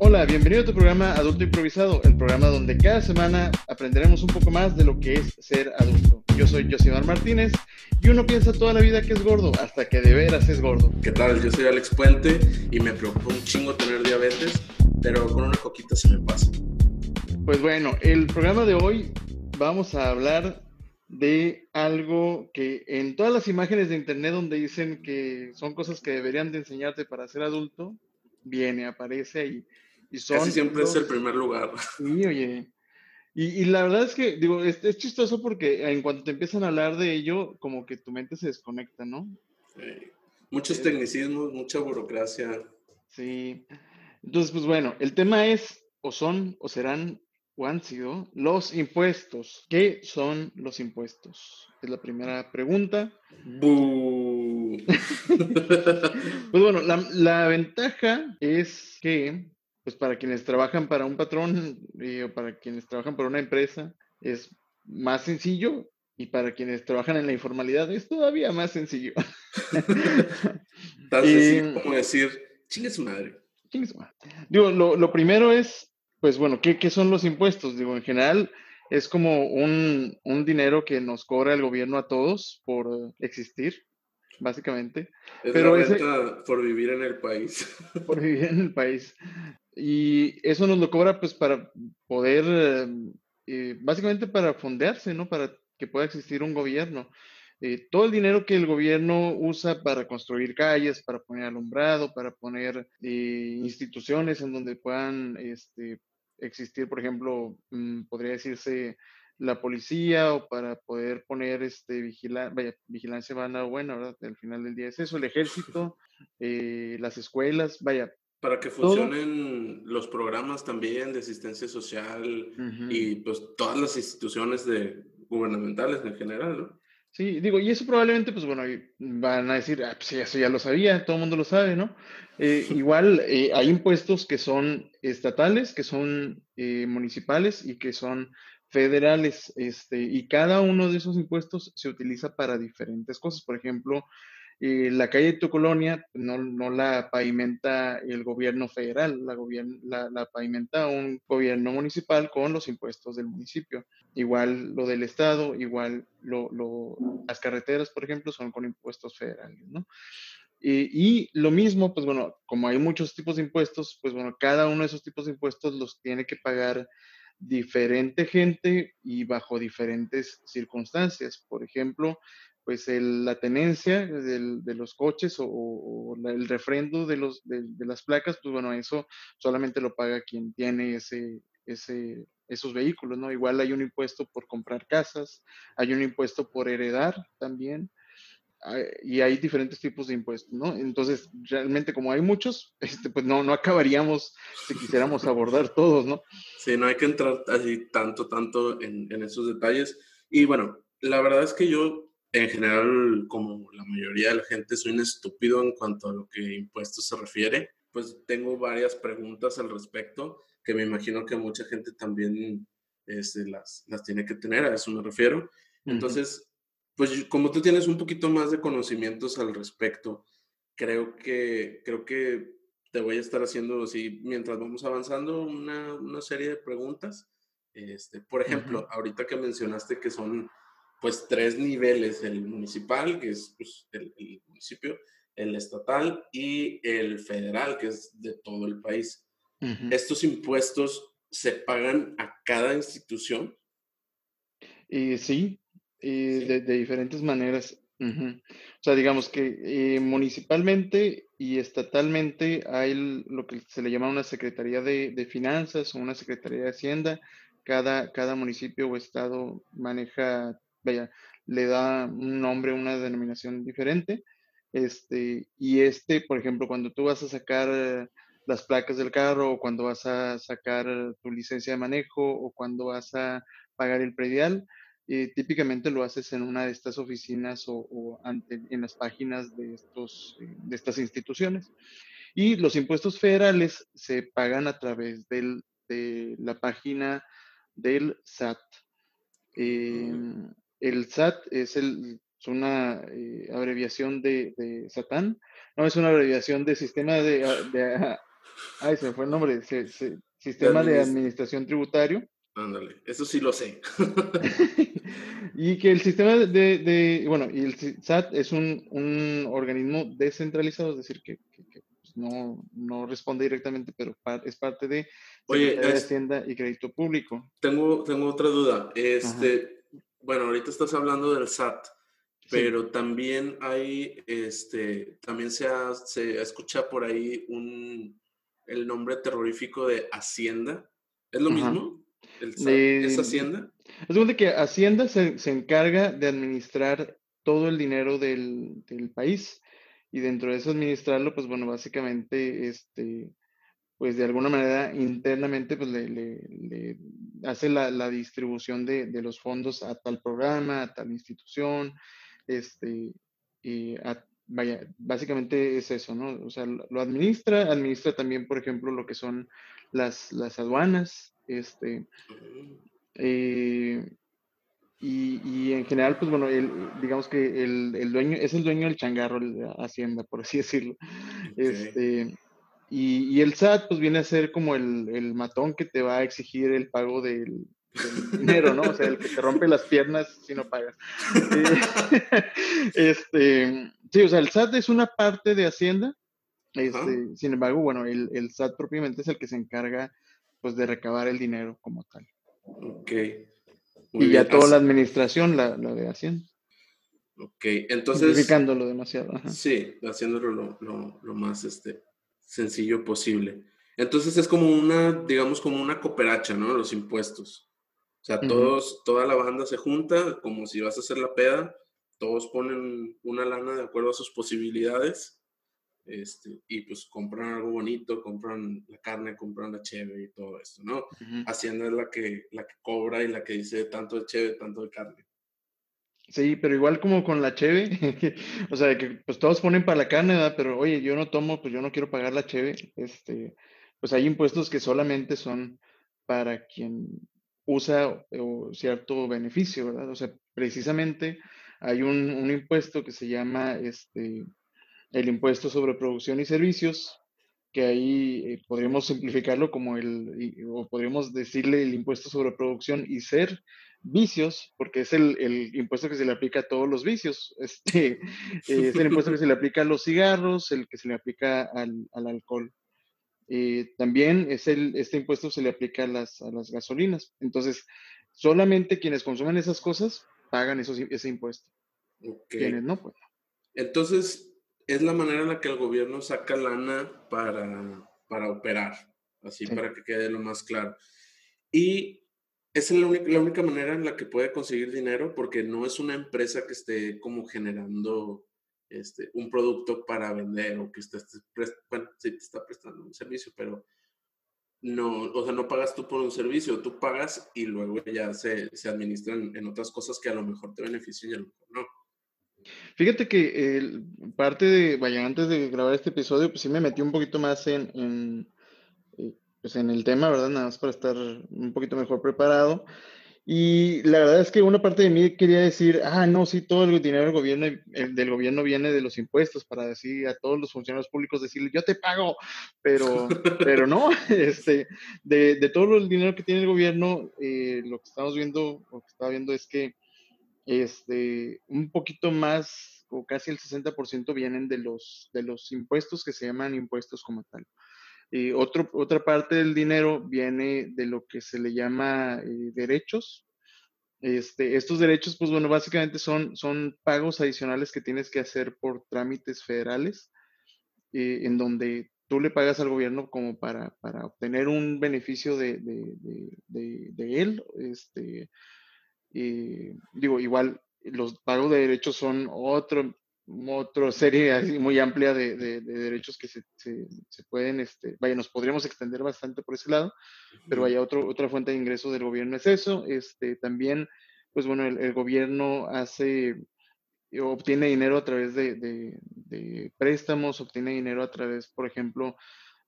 Hola, bienvenido a tu programa Adulto Improvisado, el programa donde cada semana aprenderemos un poco más de lo que es ser adulto. Yo soy Josimar Martínez y uno piensa toda la vida que es gordo hasta que de veras es gordo. ¿Qué tal? Yo soy Alex Puente y me preocupa un chingo tener diabetes, pero con una coquita se me pasa. Pues bueno, el programa de hoy vamos a hablar de algo que en todas las imágenes de internet donde dicen que son cosas que deberían de enseñarte para ser adulto, viene, aparece ahí y Casi siempre es el primer lugar. Sí, oye. Y, la verdad es que, digo, es, es, chistoso porque en cuanto te empiezan a hablar de ello, como que tu mente se desconecta, ¿no? Sí. Muchos tecnicismos, mucha burocracia. Sí. Entonces, pues bueno, el tema es, o son, o serán, o han sido, los impuestos. ¿Qué son los impuestos? Es la primera pregunta. pues bueno, la, la ventaja es que pues para quienes trabajan para un patrón eh, o para quienes trabajan para una empresa es más sencillo y para quienes trabajan en la informalidad es todavía más sencillo. Tal eh, como decir, chingue su madre. Chingue su madre. Digo, lo, lo, primero es, pues bueno, ¿qué, ¿qué, son los impuestos? Digo, en general es como un, un dinero que nos cobra el gobierno a todos por existir básicamente. Es Pero la renta por vivir en el país. Por vivir en el país. Y eso nos lo cobra pues para poder, em, eh, básicamente para fondearse, ¿no? Para que pueda existir un gobierno. Eh, todo el dinero que el gobierno usa para construir calles, para poner alumbrado, para poner eh, instituciones en donde puedan este, existir, por ejemplo, mm, podría decirse la policía o para poder poner este vigila vaya, vigilancia van buena, ¿verdad? Al final del día es eso, el ejército, las escuelas, vaya, para que funcionen los programas también de asistencia social y pues todas las instituciones de, gubernamentales en general, ¿no? Sí, digo, y eso probablemente, pues bueno, van a decir, ah, pues eso ya lo sabía, todo el mundo lo sabe, ¿no? Eh, igual eh, hay impuestos que son estatales, que son eh, municipales y que son federales, este, y cada uno de esos impuestos se utiliza para diferentes cosas. Por ejemplo, la calle de tu colonia no, no, la pavimenta el gobierno federal, la, la, pavimenta un gobierno municipal con los impuestos del municipio. Igual lo del Estado, igual lo, las carreteras, por ejemplo, son con impuestos federales, ¿no? Y, lo mismo, pues bueno, como hay muchos tipos de impuestos, pues bueno, cada uno de esos tipos de impuestos los tiene que pagar diferente gente y bajo diferentes circunstancias. Por ejemplo, pues la tenencia de los coches o, el refrendo de, las placas, pues bueno, eso solamente lo paga quien tiene esos vehículos, ¿no? Igual hay un impuesto por comprar casas, hay un impuesto por heredar también, y hay diferentes tipos de impuestos, ¿no? Entonces, realmente como hay muchos, este, pues no, no acabaríamos si quisiéramos abordar todos, ¿no? Sí, no hay que entrar así tanto, tanto en esos detalles. Y bueno, la verdad es que yo en general, como la mayoría de la gente, soy un estúpido en cuanto a lo que impuestos se refiere. Pues tengo varias preguntas al respecto que me imagino que mucha gente también este, las, las tiene que tener, a eso me refiero. Entonces, pues como tú tienes un poquito más de conocimientos al respecto, creo que, creo que te voy a estar haciendo así, mientras vamos avanzando, una, una serie de preguntas. Este, por ejemplo, ahorita que mencionaste que son pues tres niveles, el municipal, que es pues, el, municipio, el estatal y el federal, que es de todo el país. ¿Estos impuestos se pagan a cada institución? Eh, sí, De, diferentes maneras. O sea, digamos que eh, municipalmente y estatalmente hay lo que se le llama una Secretaría de, de Finanzas o una Secretaría de Hacienda. Cada, cada municipio o estado maneja vaya, le da un nombre, una denominación diferente. Este, y este, por ejemplo, cuando tú vas a sacar las placas del carro o cuando vas a sacar tu licencia de manejo o cuando vas a pagar el predial, eh, típicamente lo haces en una de estas oficinas o, ante, en las páginas de, estos, eh, de estas instituciones. Y los impuestos federales se pagan a través del, de la página del SAT. Eh, el SAT es, el, una eh, abreviación de, Satán, no es una abreviación de sistema de, Ay, se me fue el nombre. sistema de, Administración Tributario. Ándale, eso sí lo sé. y que el sistema de, bueno, y el SAT es un, organismo descentralizado, es decir, que, pues, no, no, responde directamente, pero es parte de, Oye, Hacienda y Crédito Público. Tengo, tengo otra duda. Este, bueno, ahorita estás hablando del SAT, pero también hay, este, también se, se escucha por ahí un, el nombre terrorífico de Hacienda. ¿Es lo mismo? ¿Es Hacienda? Es donde que Hacienda se, se, encarga de administrar todo el dinero del, del, país y dentro de eso administrarlo, pues bueno, básicamente, este, pues de alguna manera internamente, pues le, le, hace la, la distribución de, de, los fondos a tal programa, a tal institución, este, y a, vaya, básicamente es eso, ¿no? O sea, lo administra, administra también, por ejemplo, lo que son las, las aduanas, este, eh, y, y, en general, pues bueno, el, digamos que el, el, dueño, es el dueño del changarro, la Hacienda, por así decirlo. Este, y, y, el SAT, pues viene a ser como el, el matón que te va a exigir el pago del, dinero, ¿no? O sea, el que te rompe las piernas si no pagas. este, sí, o sea, el SAT es una parte de Hacienda, este, sin embargo, bueno, el, el, SAT propiamente es el que se encarga, pues, de recabar el dinero como tal. Ok. y ya toda la administración, la, la, de Hacienda. Ok, entonces... Simplificándolo demasiado. Sí, haciéndolo lo, lo, lo más este, sencillo posible. Entonces es como una, digamos, como una cooperacha, ¿no? Los impuestos. O sea, todos, toda la banda se junta, como si vas a hacer la peda, todos ponen una lana de acuerdo a sus posibilidades, este, y pues compran algo bonito, compran la carne, compran la cheve y todo esto, ¿no? Hacienda es la que, la que cobra y la que dice tanto de cheve, tanto de carne. Sí, pero igual como con la cheve, o sea, que pues todos ponen para la carne, ¿verdad? Pero oye, yo no tomo, pues yo no quiero pagar la cheve, este, pues hay impuestos que solamente son para quien usa cierto beneficio, ¿verdad? O sea, precisamente hay un, impuesto que se llama este, el impuesto sobre producción y servicios, que ahí eh, podríamos simplificarlo como el, o podríamos decirle el impuesto sobre producción y ser vicios, porque es el, impuesto que se le aplica a todos los vicios. Este, es el impuesto que se le aplica a los cigarros, el que se le aplica al, al alcohol. Eh, también es el, este impuesto se le aplica a las, a las gasolinas. Entonces, solamente quienes consumen esas cosas pagan esos, ese impuesto. Quienes no, pues. Entonces, es la manera en la que el gobierno saca lana para, para operar, así para que quede lo más claro. Y esa es la única, la única manera en la que puede conseguir dinero porque no es una empresa que esté como generando este, un producto para vender o que estés, bueno, sí te está prestando un servicio, pero no, o sea, no pagas tú por un servicio, tú pagas y luego ya se, se administran en otras cosas que a lo mejor te benefician y a lo mejor no. Fíjate que parte de, vaya, antes de grabar este episodio, pues sí me metí un poquito más en, en, eh, pues en el tema, ¿verdad? Nada más para estar un poquito mejor preparado. Y la verdad es que una parte de mí quería decir, ah, no, sí, todo el dinero del gobierno, del gobierno viene de los impuestos para decir a todos los funcionarios públicos, decirle, yo te pago, pero, pero no, este, de, de, todo el dinero que tiene el gobierno, eh, lo que estamos viendo, lo que estaba viendo es que este, un poquito más, o casi el 60% vienen de los, de los impuestos que se llaman impuestos como tal. Y otro, otra parte del dinero viene de lo que se le llama eh, derechos. Este, estos derechos, pues bueno, básicamente son, son pagos adicionales que tienes que hacer por trámites federales, eh, en donde tú le pagas al gobierno como para, para obtener un beneficio de, de, de, de él. Este, digo, igual los pagos de derechos son otro, otra serie así muy amplia de, de, derechos que se, se, pueden, este, vaya, nos podríamos extender bastante por ese lado, pero vaya, otro, otra fuente de ingreso del gobierno es eso. Este, también, pues bueno, el, gobierno hace, obtiene dinero a través de, de, préstamos, obtiene dinero a través, por ejemplo,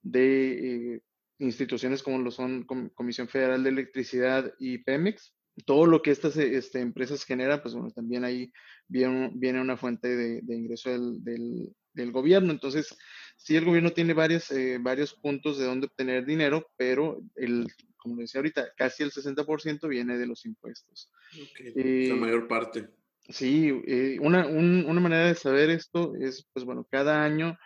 de eh, instituciones como lo son Comisión Federal de Electricidad y Pemex, todo lo que estas este, empresas generan, pues bueno, también ahí viene, viene una fuente de, ingreso del, del, gobierno. Entonces, sí el gobierno tiene varias, eh, varios puntos de dónde obtener dinero, pero el, como decía ahorita, casi el 60% viene de los impuestos. Okay. la mayor parte. Sí, eh, una, una, manera de saber esto es, pues bueno, cada año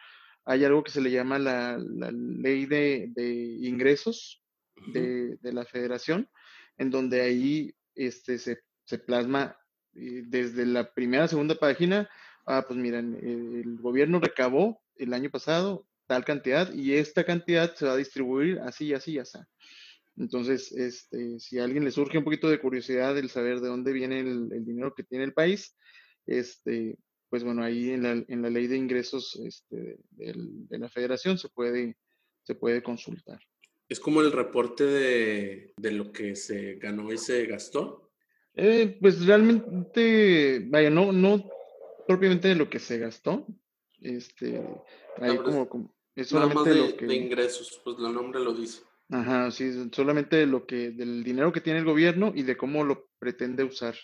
hay algo que se le llama la, la ley de, de ingresos de, de, la federación, en donde ahí este, se, se plasma eh, desde la primera, segunda página, ah, pues miren, el gobierno recabó el año pasado tal cantidad y esta cantidad se va a distribuir así, así, así. Entonces, este, si a alguien le surge un poquito de curiosidad el saber de dónde viene el, dinero que tiene el país, este, pues bueno, ahí en la, en la ley de ingresos este, de la federación se puede, se puede consultar. ¿Es como el reporte de, de lo que se ganó y se gastó? Eh, pues realmente, vaya, no, no propiamente de lo que se gastó. Este, ahí como, es solamente de, lo que... de ingresos, pues el nombre lo dice. Ajá, sí, solamente de lo que, del dinero que tiene el gobierno y de cómo lo pretende usar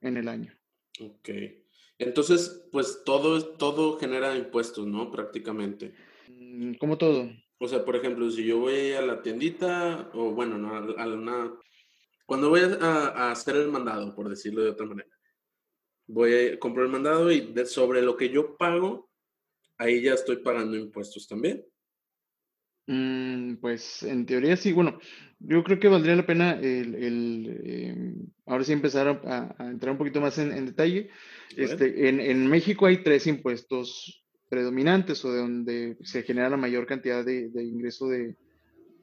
en el año. Ok. Entonces, pues todo, todo genera impuestos, ¿no? Prácticamente. Mm, como todo. O sea, por ejemplo, si yo voy a la tiendita, o bueno, no, a, una... Cuando voy a, hacer el mandado, por decirlo de otra manera, voy a comprar el mandado y sobre lo que yo pago, ahí ya estoy pagando impuestos también. Mm, pues en teoría sí, bueno, yo creo que valdría la pena el, em, ahora sí empezar a, entrar un poquito más en, detalle. Este, en, México hay tres impuestos predominantes o de donde se genera la mayor cantidad de, de ingreso de,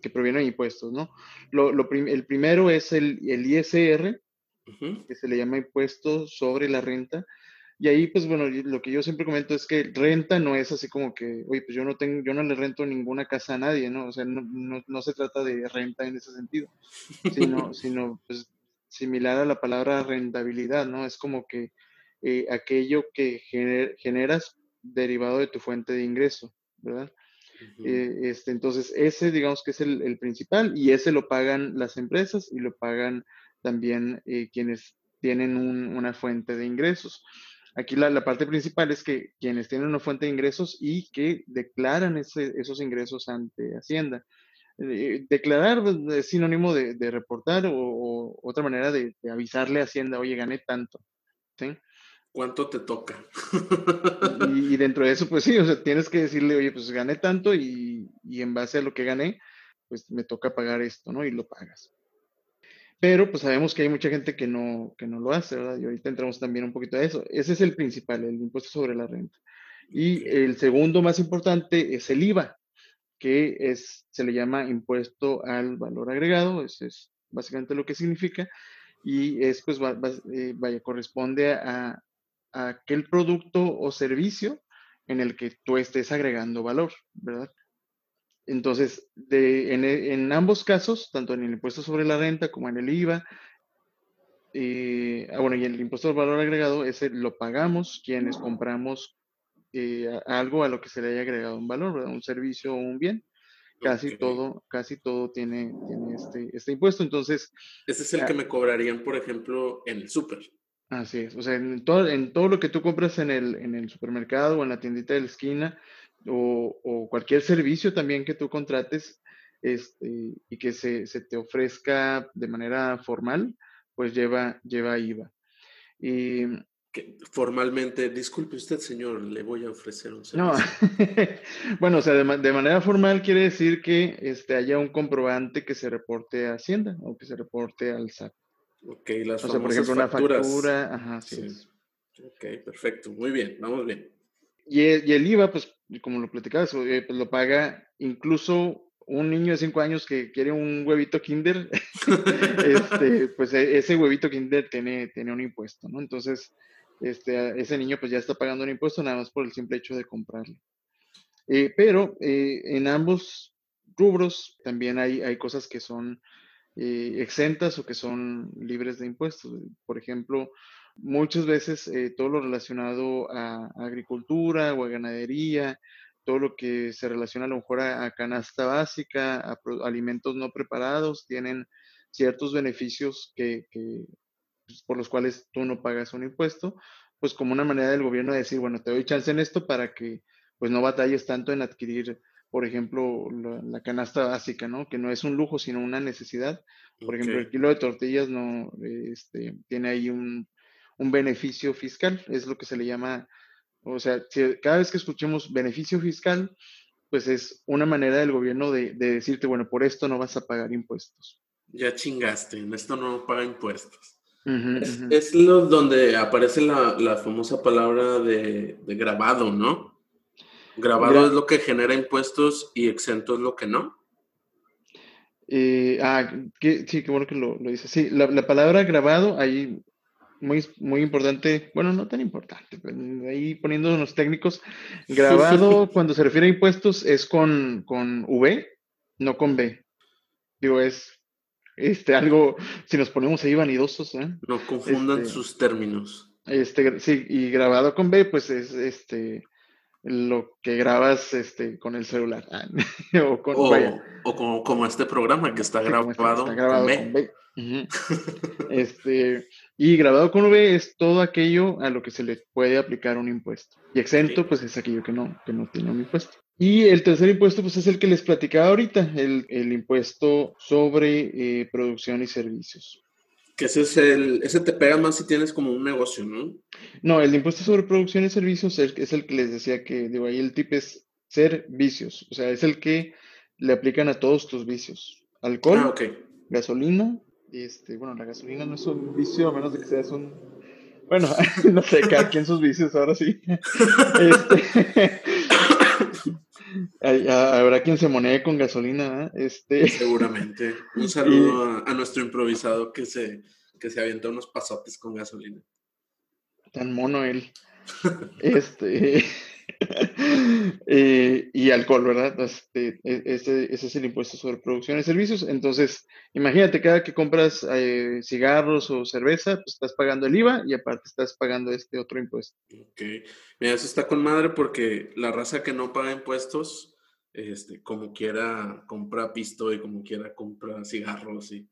que proviene de impuestos, ¿no? Lo, el primero es el, el ISR, que se le llama impuesto sobre la renta. Y ahí, pues bueno, lo que yo siempre comento es que renta no es así como que, oye, pues yo no tengo, yo no le rento ninguna casa a nadie, ¿no? O sea, no, no, no se trata de renta en ese sentido, sino, sino pues similar a la palabra rentabilidad, ¿no? Es como que eh, aquello que generas derivado de tu fuente de ingreso, ¿verdad? Eh, este, entonces, ese digamos que es el, el, principal y ese lo pagan las empresas y lo pagan también eh, quienes tienen un, una fuente de ingresos. Aquí la, parte principal es que quienes tienen una fuente de ingresos y que declaran esos ingresos ante Hacienda. Eh, declarar pues, es sinónimo de, reportar o, otra manera de, avisarle a Hacienda, oye, gané tanto. ¿sí? ¿Cuánto te toca? y, dentro de eso, pues sí, o sea, tienes que decirle, oye, pues gané tanto y, y en base a lo que gané, pues me toca pagar esto, ¿no? Y lo pagas. Pero pues sabemos que hay mucha gente que no, que no lo hace, ¿verdad? Y ahorita entramos también un poquito a eso. Ese es el principal, el impuesto sobre la renta. Y el segundo más importante es el IVA, que es, se le llama impuesto al valor agregado, ese es básicamente lo que significa, y es pues eh, vaya, corresponde a aquel producto o servicio en el que tú estés agregando valor, ¿verdad? Entonces, de, en, ambos casos, tanto en el impuesto sobre la renta como en el IVA, eh, ah, bueno, y el impuesto al valor agregado, ese lo pagamos quienes compramos eh, algo a lo que se le haya agregado un valor, un servicio o un bien. Casi todo, casi todo tiene, tiene este, este impuesto. Entonces. Ese es el que ah me cobrarían, por ejemplo, en el súper. Así es. O sea, en todo, en todo lo que tú compras en el, en el supermercado o en la tiendita de la esquina, o, cualquier servicio también que tú contrates este, y que se, te ofrezca de manera formal, pues lleva, lleva IVA. Y, formalmente, disculpe usted, señor, le voy a ofrecer un servicio. No, bueno, o sea, de, manera formal quiere decir que este, haya un comprobante que se reporte a Hacienda o que se reporte al SAT. Ok, las o sea, por ejemplo, una factura, ajá, sí. Ok, perfecto, muy bien, vamos bien. Y el, IVA, pues, como lo platicabas, eh, pues lo paga incluso un niño de 5 años que quiere un huevito Kinder, este, pues e, ese huevito Kinder tiene, tiene un impuesto, ¿no? Entonces, este, ese niño pues ya está pagando un impuesto nada más por el simple hecho de comprarlo. Eh, pero eh, en ambos rubros también hay, hay cosas que son exentas o que son libres de impuestos. Por ejemplo, Muchas veces eh, todo lo relacionado a, agricultura o a ganadería, todo lo que se relaciona a lo mejor a, canasta básica, a, alimentos no preparados, tienen ciertos beneficios que, pues, por los cuales tú no pagas un impuesto, pues como una manera del gobierno de decir, bueno, te doy chance en esto para que pues no batalles tanto en adquirir, por ejemplo, la, canasta básica, ¿no? Que no es un lujo, sino una necesidad. Por ejemplo, el kilo de tortillas no este, tiene ahí un, beneficio fiscal, es lo que se le llama, o sea, cada vez que escuchemos beneficio fiscal, pues es una manera del gobierno de, decirte, bueno, por esto no vas a pagar impuestos. Ya chingaste, en esto no paga impuestos. es, lo donde aparece la, famosa palabra de, grabado, ¿no? Grabado es lo que genera impuestos y exento es lo que no. Eh, ah, sí, qué bueno que lo, lo dices. Sí, la, palabra grabado, ahí muy, muy importante, bueno, no tan importante, ahí poniendo los técnicos, grabado cuando se refiere a impuestos es con, con V, no con B. Digo, es este, algo, si nos ponemos ahí vanidosos. ¿eh? No confundan este, sus términos. Este, sí, y grabado con B, pues es este lo que grabas este, con el celular. Ah, o, o, como, este programa que está este, grabado, con B. este, y grabado con V es todo aquello a lo que se le puede aplicar un impuesto. Y exento, pues es aquello que no, que no tiene un impuesto. Y el tercer impuesto, pues es el que les platicaba ahorita, el, el impuesto sobre eh, producción y servicios. Que ese es el, ese te pega más si tienes como un negocio, ¿no? No, el impuesto sobre producción y servicios es, el que les decía que, digo, ahí el tip es servicios, o sea, es el que le aplican a todos tus vicios. Alcohol, ah, gasolina, y este, bueno, la gasolina no es un vicio a menos de que seas un, bueno, no sé, cada quien sus vicios, ahora sí. este, Habrá quien se monee con gasolina, este. Seguramente. Un saludo a, nuestro improvisado que se, que se avienta unos pasotes con gasolina. Tan mono él. este. Eh, y alcohol, ¿verdad? Este, e, ese, es el impuesto sobre producción y servicios. Entonces, imagínate, cada que compras eh, cigarros o cerveza, pues estás pagando el IVA y aparte estás pagando este otro impuesto. Ok. Mira, eso está con madre porque la raza que no paga impuestos, este, como quiera compra pisto y como quiera compra cigarros y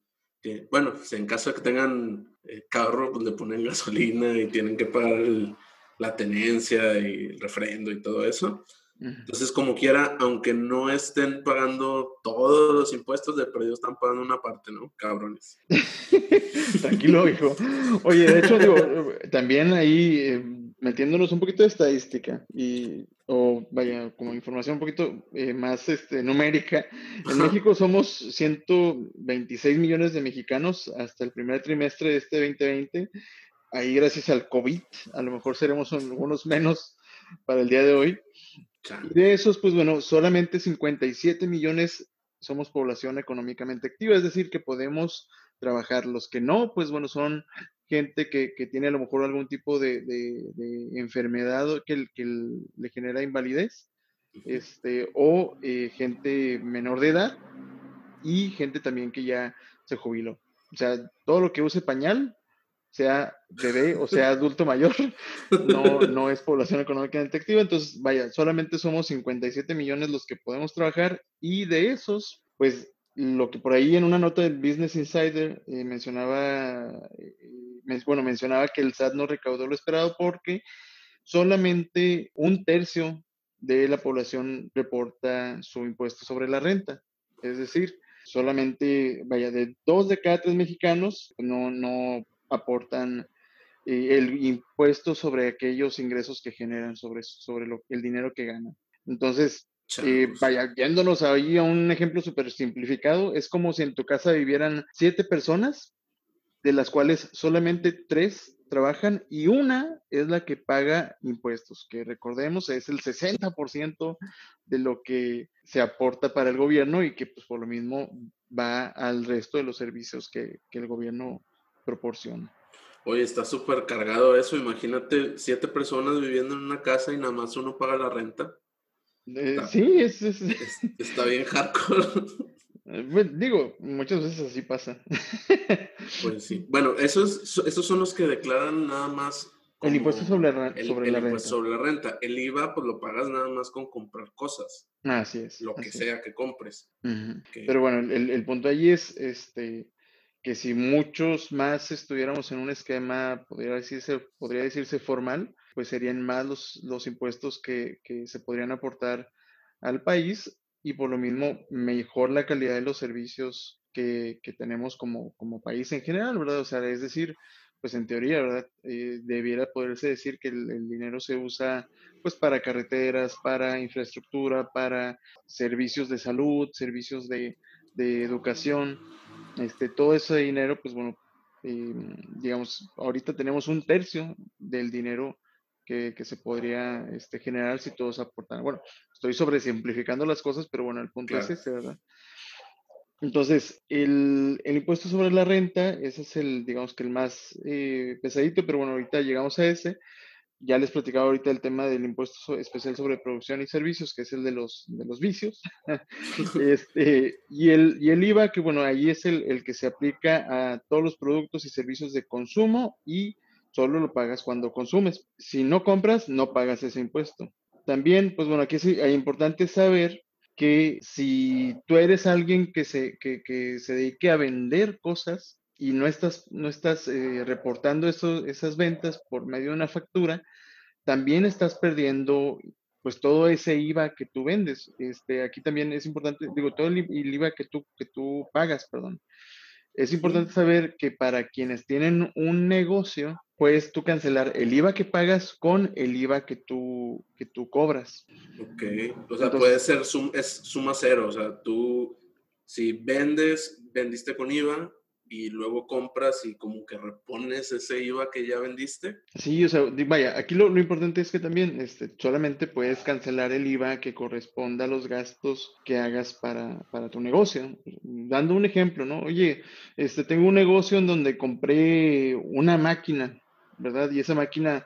bueno, en caso de que tengan eh, carro, pues le ponen gasolina y tienen que pagar el, la tenencia y el refrendo y todo eso. Entonces, como quiera, aunque no estén pagando todos los impuestos, de perdido están pagando una parte, ¿no? Cabrones. Tranquilo, hijo. Oye, de hecho, digo, también ahí eh, metiéndonos un poquito de estadística y, o vaya, como información un poquito eh, más este, numérica, en México somos 126 millones de mexicanos hasta el primer trimestre de este 2020 ahí gracias al COVID, a lo mejor seremos algunos menos para el día de hoy. de esos, pues bueno, solamente 57 millones somos población económicamente activa, es decir, que podemos trabajar. Los que no, pues bueno, son gente que, tiene a lo mejor algún tipo de, enfermedad que, que, le genera invalidez, este, o eh, gente menor de edad y gente también que ya se jubiló. O sea, todo lo que use pañal sea bebé o sea adulto mayor, no, no es población económicamente activa. Entonces, vaya, solamente somos 57 millones los que podemos trabajar y de esos, pues lo que por ahí en una nota del Business Insider eh, mencionaba, eh, bueno, mencionaba que el SAT no recaudó lo esperado porque solamente un tercio de la población reporta su impuesto sobre la renta. Es decir, solamente, vaya, de dos de cada tres mexicanos no, no aportan eh, el impuesto sobre aquellos ingresos que generan, sobre, sobre lo, el dinero que ganan. Entonces, eh, vaya, yéndonos ahí a un ejemplo súper simplificado, es como si en tu casa vivieran siete personas, de las cuales solamente tres trabajan y una es la que paga impuestos, que recordemos es el 60% de lo que se aporta para el gobierno y que pues por lo mismo va al resto de los servicios que, que el gobierno proporción. Oye, está súper cargado eso. Imagínate siete personas viviendo en una casa y nada más uno paga la renta. Eh, sí, es, está bien hardcore. Eh, digo, muchas veces así pasa. Pues sí. Bueno, esos, esos son los que declaran nada más. El impuesto sobre, sobre la renta. sobre la renta. El IVA, pues lo pagas nada más con comprar cosas. Así es. Lo que sea que compres. Pero bueno, el, el, punto allí es este que si muchos más estuviéramos en un esquema, podría decirse, podría decirse formal, pues serían más los, los impuestos que, que se podrían aportar al país y por lo mismo mejor la calidad de los servicios que, que tenemos como, como país en general, ¿verdad? O sea, es decir, pues en teoría, ¿verdad? Eh, debiera poderse decir que el, dinero se usa pues para carreteras, para infraestructura, para servicios de salud, servicios de, de educación, este, todo ese dinero, pues bueno, eh, digamos, ahorita tenemos un tercio del dinero que, que, se podría este, generar si todos aportan. Bueno, estoy sobresimplificando las cosas, pero bueno, el punto es ese, ¿verdad? Entonces, el, el, impuesto sobre la renta, ese es el, digamos que el más eh, pesadito, pero bueno, ahorita llegamos a ese. Ya les platicaba ahorita el tema del impuesto especial sobre producción y servicios, que es el de los, de los vicios. este, y, el, y el IVA, que bueno, ahí es el, el que se aplica a todos los productos y servicios de consumo y solo lo pagas cuando consumes. Si no compras, no pagas ese impuesto. También, pues bueno, aquí es importante saber que si tú eres alguien que se, que, que se dedique a vender cosas y no estás, no estás eh, reportando eso, esas ventas por medio de una factura, también estás perdiendo pues todo ese IVA que tú vendes. Este, aquí también es importante, digo, todo el IVA que tú, que tú pagas, perdón. Es importante saber que para quienes tienen un negocio, puedes tú cancelar el IVA que pagas con el IVA que tú, que tú cobras. Ok, o sea, puede ser es suma cero, o sea, tú si vendes, vendiste con IVA, y luego compras y como que repones ese IVA que ya vendiste. Sí, o sea, vaya, aquí lo, lo, importante es que también este, solamente puedes cancelar el IVA que corresponda a los gastos que hagas para, para tu negocio. Dando un ejemplo, ¿no? Oye, este, tengo un negocio en donde compré una máquina, ¿verdad? Y esa máquina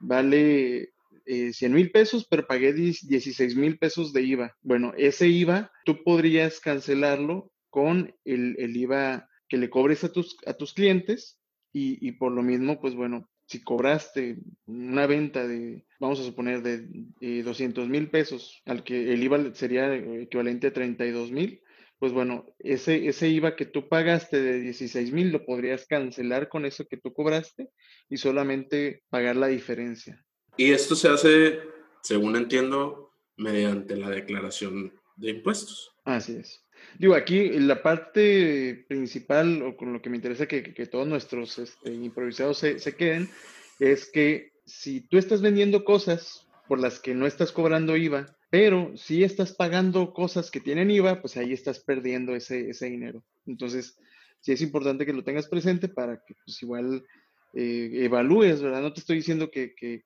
vale eh, 100 mil pesos, pero pagué 16 mil pesos de IVA. Bueno, ese IVA tú podrías cancelarlo con el, el IVA que le cobres a tus, a tus clientes y, por lo mismo, pues bueno, si cobraste una venta de, vamos a suponer, de 200 mil pesos, al que el IVA sería equivalente a 32 mil, pues bueno, ese, ese IVA que tú pagaste de 16 mil lo podrías cancelar con eso que tú cobraste y solamente pagar la diferencia. Y esto se hace, según entiendo, mediante la declaración de impuestos. Así es. Digo, aquí la parte principal, o con lo que me interesa que, que todos nuestros este, improvisados se, se, queden, es que si tú estás vendiendo cosas por las que no estás cobrando IVA, pero si estás pagando cosas que tienen IVA, pues ahí estás perdiendo ese, ese dinero. Entonces, sí es importante que lo tengas presente para que pues igual eh, evalúes, ¿verdad? No te estoy diciendo que, que,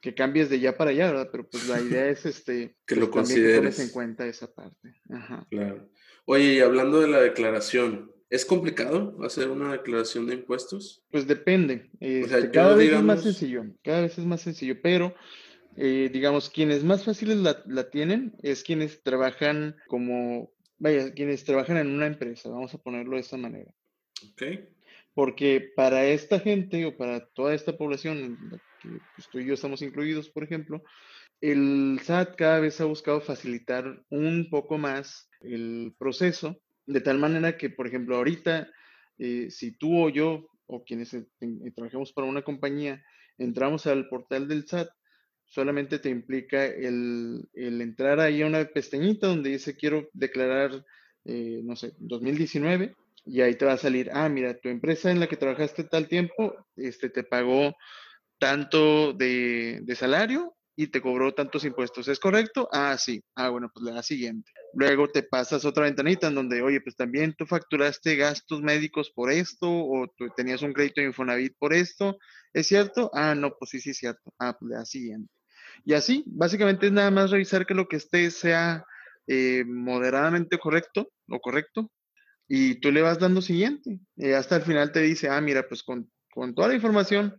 que, cambies de ya para allá, ¿verdad? Pero pues la idea es este, que lo pues, consideres. en cuenta esa parte. Ajá. Claro. Oye, y hablando de la declaración, ¿es complicado hacer una declaración de impuestos? Pues depende. Este, cada vez es más sencillo, cada vez es más sencillo, pero eh, digamos, quienes más fáciles la, la, tienen es quienes trabajan como, vaya, quienes trabajan en una empresa, vamos a ponerlo de esa manera. Ok. Porque para esta gente o para toda esta población, que pues, tú y yo estamos incluidos, por ejemplo, el SAT cada vez ha buscado facilitar un poco más el proceso, de tal manera que, por ejemplo, ahorita, eh, si tú o yo, o quienes trabajamos para una compañía, entramos al portal del SAT, solamente te implica el, entrar ahí a una pestañita donde dice quiero declarar, eh, no sé, 2019, y ahí te va a salir, ah, mira, tu empresa en la que trabajaste tal tiempo, este, te pagó tanto de, de salario y te cobró tantos impuestos. ¿Es correcto? Ah, sí. Ah, bueno, pues la siguiente. Luego te pasas otra ventanita en donde, oye, pues también tú facturaste gastos médicos por esto o tú tenías un crédito de Infonavit por esto. ¿Es cierto? Ah, no, pues sí, sí es cierto. Ah, pues la siguiente. Y así, básicamente es nada más revisar que lo que esté sea eh, moderadamente correcto o correcto y tú le vas dando siguiente. Y hasta el final te dice, ah, mira, pues con, con toda la información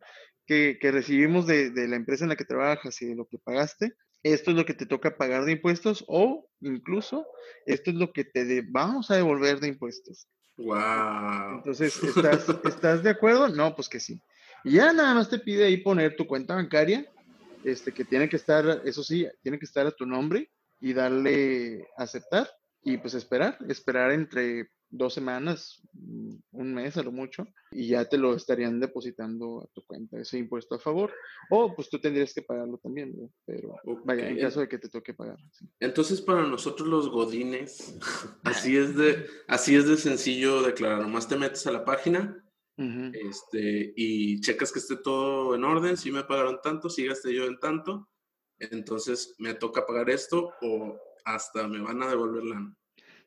que, recibimos de, la empresa en la que trabajas y de lo que pagaste, esto es lo que te toca pagar de impuestos o incluso esto es lo que te vamos a devolver de impuestos. Wow. Entonces, ¿estás, ¿estás de acuerdo? No, pues que sí. Y ya nada más te pide ahí poner tu cuenta bancaria, este, que tiene que estar, eso sí, tiene que estar a tu nombre y darle aceptar y pues esperar, esperar entre dos semanas, mm, un mes a lo mucho, y ya te lo estarían depositando a tu cuenta, ese impuesto a favor. O pues tú tendrías que pagarlo también, pero vaya, en caso de que te toque pagar. Entonces para nosotros los godines, así es de, así es de sencillo declarar, nomás te metes a la página. este, y checas que esté todo en orden, si me pagaron tanto, si gasté yo en tanto, entonces me toca pagar esto o hasta me van a devolver la...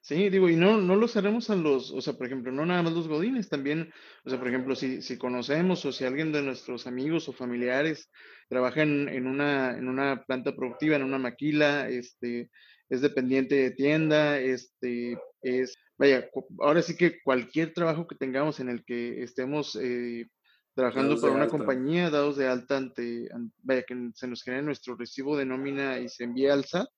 Sí, digo, y no, no los haremos a los, o sea, por ejemplo, no nada más los godines, también, o sea, por ejemplo, si, si conocemos o si alguien de nuestros amigos o familiares trabaja en, una, en una planta productiva, en una maquila, este, es dependiente de tienda, este, es, vaya, ahora sí que cualquier trabajo que tengamos en el que estemos eh, trabajando para una compañía, dados de alta ante, vaya, que se nos genere nuestro recibo de nómina y se envíe al SAT,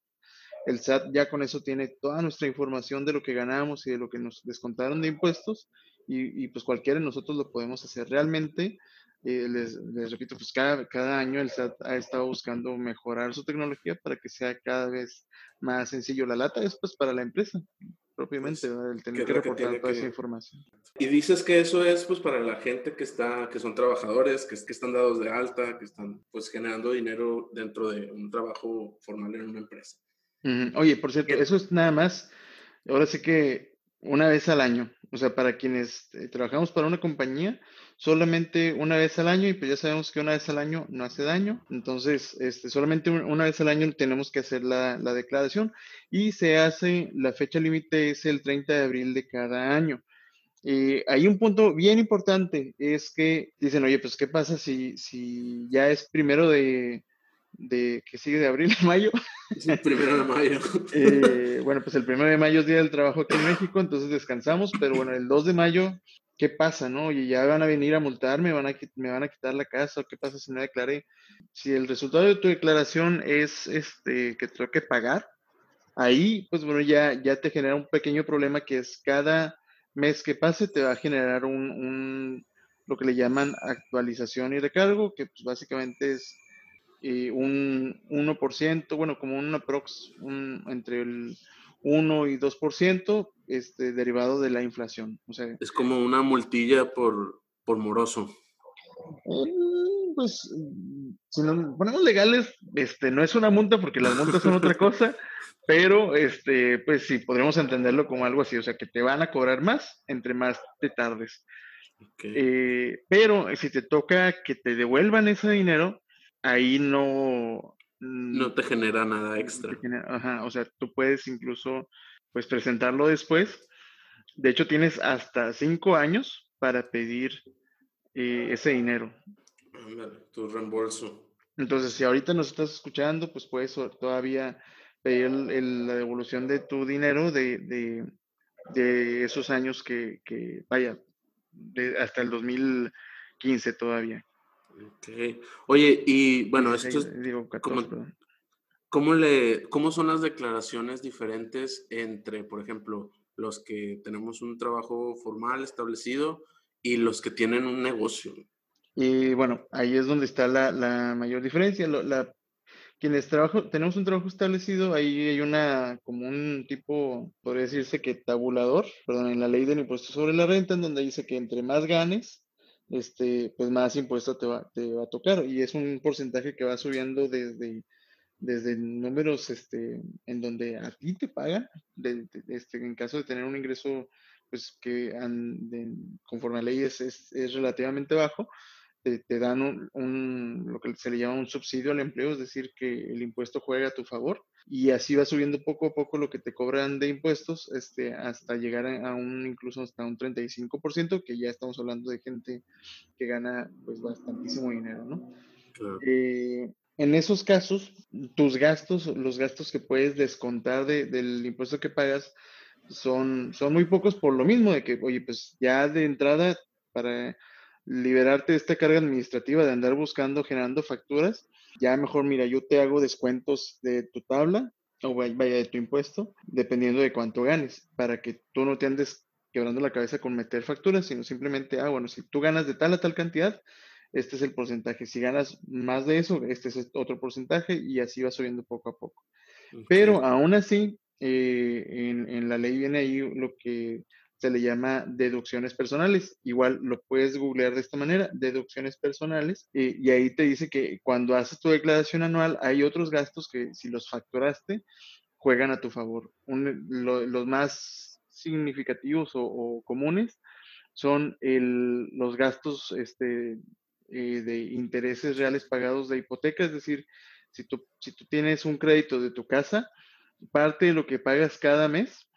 el SAT ya con eso tiene toda nuestra información de lo que ganamos y de lo que nos descontaron de impuestos y, pues cualquiera de nosotros lo podemos hacer. Realmente, eh, les, repito, pues cada, cada año el SAT ha estado buscando mejorar su tecnología para que sea cada vez más sencillo. La lata es pues para la empresa propiamente, pues, el tener que reportar toda esa información. Y dices que eso es pues para la gente que está, que son trabajadores, que, que están dados de alta, que están pues generando dinero dentro de un trabajo formal en una empresa. Oye, por cierto, eso es nada más, ahora sí que una vez al año, o sea, para quienes eh, trabajamos para una compañía, solamente una vez al año y pues ya sabemos que una vez al año no hace daño, entonces este, solamente una vez al año tenemos que hacer la, declaración y se hace, la fecha límite es el 30 de abril de cada año. Eh, hay un punto bien importante, es que dicen, oye, pues ¿qué pasa si, si ya es primero de, de que sigue de abril a mayo. el primero de mayo. Eh, bueno, pues el primero de mayo es Día del Trabajo aquí en México, entonces descansamos, pero bueno, el 2 de mayo, ¿qué pasa, no? Y ya van a venir a multarme, van a, me van a quitar la casa, ¿qué pasa si no declaré? Si el resultado de tu declaración es este, que tengo que pagar, ahí, pues bueno, ya, ya te genera un pequeño problema que es cada mes que pase te va a generar un, un lo que le llaman actualización y recargo, que pues básicamente es y un 1%, bueno, como un aprox, un, entre el 1 y 2% este, derivado de la inflación. O sea, es como una multilla por, por moroso. Mm, pues, si nos ponemos legales, este, no es una multa porque las multas son otra cosa, pero este, pues sí, podríamos entenderlo como algo así, o sea, que te van a cobrar más entre más te tardes. Eh, pero si te toca que te devuelvan ese dinero, ahí no... No te genera nada extra. ajá, o sea, tú puedes incluso pues presentarlo después. De hecho, tienes hasta cinco años para pedir eh, ese dinero. tu reembolso. Entonces, si ahorita nos estás escuchando, pues puedes todavía pedir la devolución de tu dinero de, de, esos años que, que vaya, de, hasta el 2015 todavía. Okay. Oye, y bueno, esto es, ¿cómo, le, ¿cómo son las declaraciones diferentes entre, por ejemplo, los que tenemos un trabajo formal establecido y los que tienen un negocio? Y bueno, ahí es donde está la, la mayor diferencia. La, quienes trabajo, tenemos un trabajo establecido, ahí hay una, como un tipo, podría decirse que tabulador, perdón, en la ley del impuesto sobre la renta, en donde dice que entre más ganes, este, pues más impuesto te va, te va a tocar. Y es un porcentaje que va subiendo desde, desde números este, en donde a ti te pagan, este, en caso de tener un ingreso pues que conforme a ley es, es, relativamente bajo, te, te dan un, un, lo que se le llama un subsidio al empleo, es decir, que el impuesto juega a tu favor y así va subiendo poco a poco lo que te cobran de impuestos este, hasta llegar a, un incluso hasta un 35%, que ya estamos hablando de gente que gana pues bastantísimo dinero, ¿no? Eh, en esos casos, tus gastos, los gastos que puedes descontar del impuesto que pagas son, son muy pocos por lo mismo de que, oye, pues ya de entrada para liberarte de esta carga administrativa de andar buscando, generando facturas, ya mejor, mira, yo te hago descuentos de tu tabla o vaya de tu impuesto, dependiendo de cuánto ganes, para que tú no te andes quebrando la cabeza con meter facturas, sino simplemente, ah, bueno, si tú ganas de tal a tal cantidad, este es el porcentaje. Si ganas más de eso, este es otro porcentaje y así va subiendo poco a poco. Pero aún así, eh, en, en, la ley viene ahí lo que se le llama deducciones personales. Igual lo puedes googlear de esta manera, deducciones personales, y ahí te dice que cuando haces tu declaración anual hay otros gastos que si los facturaste, juegan a tu favor. los más significativos o, comunes son los gastos este, eh, de intereses reales pagados de hipoteca, es decir, si tú, si tú tienes un crédito de tu casa, parte de lo que pagas cada mes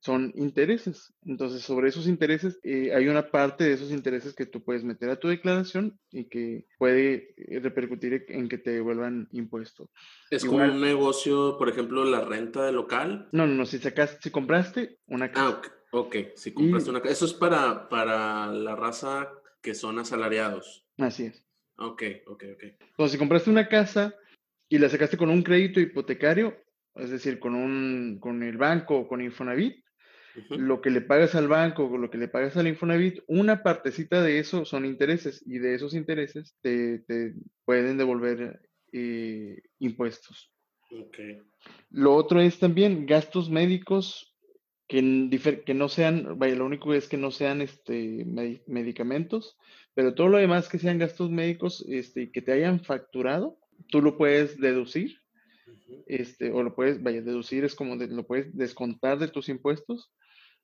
son intereses. Entonces, sobre esos intereses, eh, hay una parte de esos intereses que tú puedes meter a tu declaración y que puede eh, repercutir en que te devuelvan impuestos. ¿Es como un negocio, por ejemplo, la renta de local? No, no, no, si, sacaste, si compraste una casa. Ah, ok, si compraste una casa. Eso es para, para la raza que son asalariados. Así es. Ok, ok, ok. Entonces, si compraste una casa y la sacaste con un crédito hipotecario, es decir, con, un, con el banco o con Infonavit, lo que le pagas al banco lo que le pagas al Infonavit, una partecita de eso son intereses y de esos intereses te, pueden devolver eh, impuestos. Lo otro es también gastos médicos que, que no sean, vaya, lo único es que no sean este, medicamentos, pero todo lo demás que sean gastos médicos este, que te hayan facturado, tú lo puedes deducir este, o lo puedes, vaya, deducir es como lo puedes descontar de tus impuestos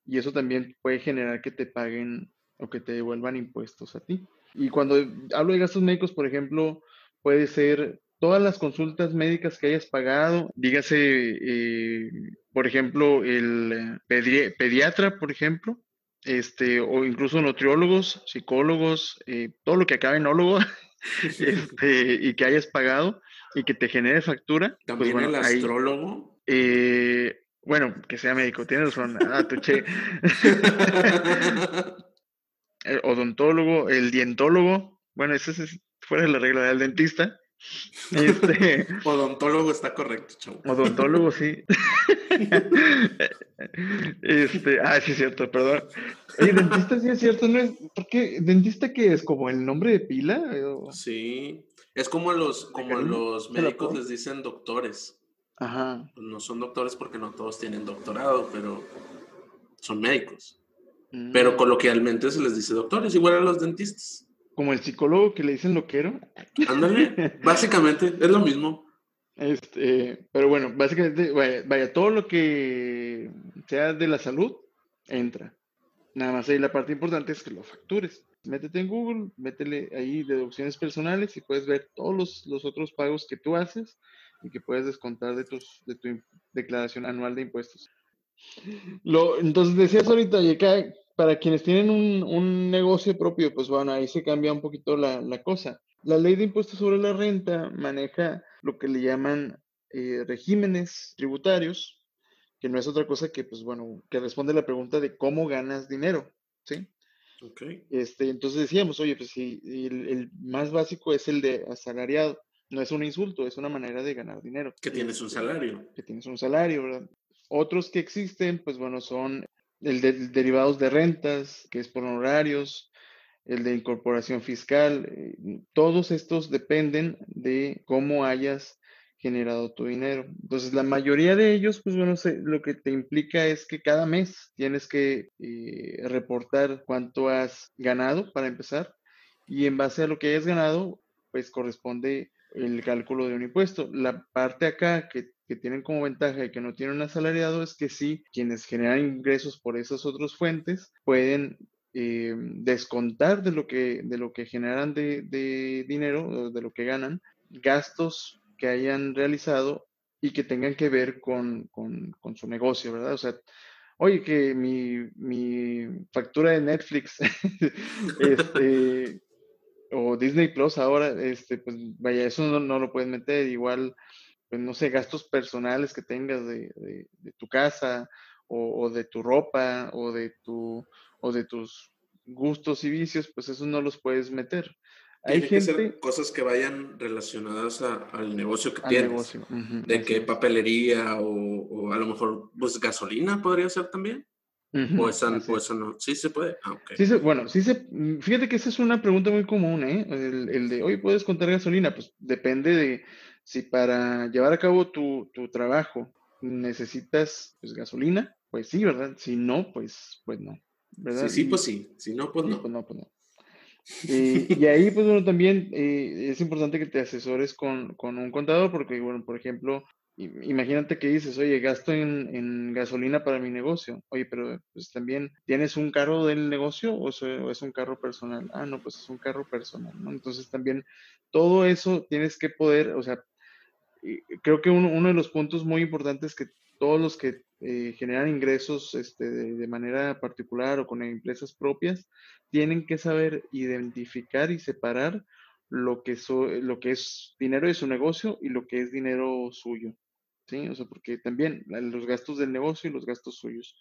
y eso también puede generar que te paguen o que te devuelvan impuestos a ti. Y cuando hablo de gastos médicos, por ejemplo, puede ser todas las consultas médicas que hayas pagado, dígase, eh, por ejemplo, el pediatra, por ejemplo, este, o incluso nutriólogos, psicólogos, eh, todo lo que acabe en ólogo, este, y que hayas pagado y que te genere factura. Pues ¿También el astrólogo? Eh, bueno, que sea médico, tienes razón. Ah, tu che. el odontólogo, el dientólogo. Bueno, ese es fuera de la regla del dentista. Este, odontólogo está correcto, chavo. Odontólogo, sí. este, ah, sí es cierto, perdón. Oye, dentista sí es cierto, ¿no es? ¿Por qué? ¿Dentista qué es? ¿Como el nombre de pila? Sí. Es como los, como los médicos les dicen doctores. Ajá. No son doctores porque no todos tienen doctorado, pero son médicos. Pero mm. coloquialmente se les dice doctores, igual a los dentistas. Como el psicólogo que le dicen loquero. Ándale, básicamente, es lo mismo. Este, pero bueno, básicamente, vaya, todo lo que sea de la salud entra. Nada más ahí la parte importante es que lo factures métete en Google, métele ahí deducciones personales y puedes ver todos los, otros pagos que tú haces y que puedes descontar de, tus, de tu declaración anual de impuestos. Lo, entonces decías ahorita, y para quienes tienen un, negocio propio, pues bueno, ahí se cambia un poquito la, cosa. La ley de impuestos sobre la renta maneja lo que le llaman eh, regímenes tributarios, que no es otra cosa que, pues bueno, que responde a la pregunta de cómo ganas dinero, ¿sí? Este, entonces decíamos, oye, pues si el, más básico es el de asalariado. No es un insulto, es una manera de ganar dinero. Que tienes un salario. Que tienes un salario, ¿verdad? Otros que existen, pues bueno, son el de derivados de rentas, que es por honorarios, el de incorporación fiscal. Eh, todos estos dependen de cómo hayas generado tu dinero. Entonces, la mayoría de ellos, pues bueno, lo que te implica es que cada mes tienes que eh, reportar cuánto has ganado para empezar y en base a lo que hayas ganado, pues corresponde el cálculo de un impuesto. La parte acá que, tienen como ventaja y que no tienen un asalariado es que sí, quienes generan ingresos por esas otras fuentes pueden eh, descontar de lo que, de lo que generan de, de dinero, de lo que ganan, gastos que hayan realizado y que tengan que ver con, su negocio, ¿verdad? O sea, oye, que mi, factura de Netflix este, o Disney Plus ahora, este, pues vaya, eso no, lo puedes meter. Igual, pues no sé, gastos personales que tengas de, tu casa o, o, de tu ropa o de, tu, o de tus gustos y vicios, pues eso no los puedes meter. Hay gente, que ser cosas que vayan relacionadas al negocio que tienes. de que papelería o, a lo mejor pues gasolina podría ser también. O, esa, no. Sí se puede. Ah, sí bueno, sí se, fíjate que esa es una pregunta muy común, ¿eh? El, de, hoy ¿puedes contar gasolina? Pues depende de si para llevar a cabo tu, trabajo necesitas pues, gasolina, pues sí, ¿verdad? Si no, pues, pues no. ¿verdad? Sí, sí, pues sí, si no, pues no. Pues no, pues no. y ahí, pues bueno, también eh, es importante que te asesores con, con, un contador, porque, bueno, por ejemplo, imagínate que dices, oye, gasto en, gasolina para mi negocio. Oye, pero pues también, ¿tienes un carro del negocio o, es un carro personal? Ah, no, pues es un carro personal, ¿no? Entonces también todo eso tienes que poder, o sea, creo que uno, uno de los puntos muy importantes que todos los que eh, generan ingresos este, de, manera particular o con empresas propias, tienen que saber identificar y separar lo que, lo que es dinero de su negocio y lo que es dinero suyo. ¿Sí? O sea, porque también los gastos del negocio y los gastos suyos.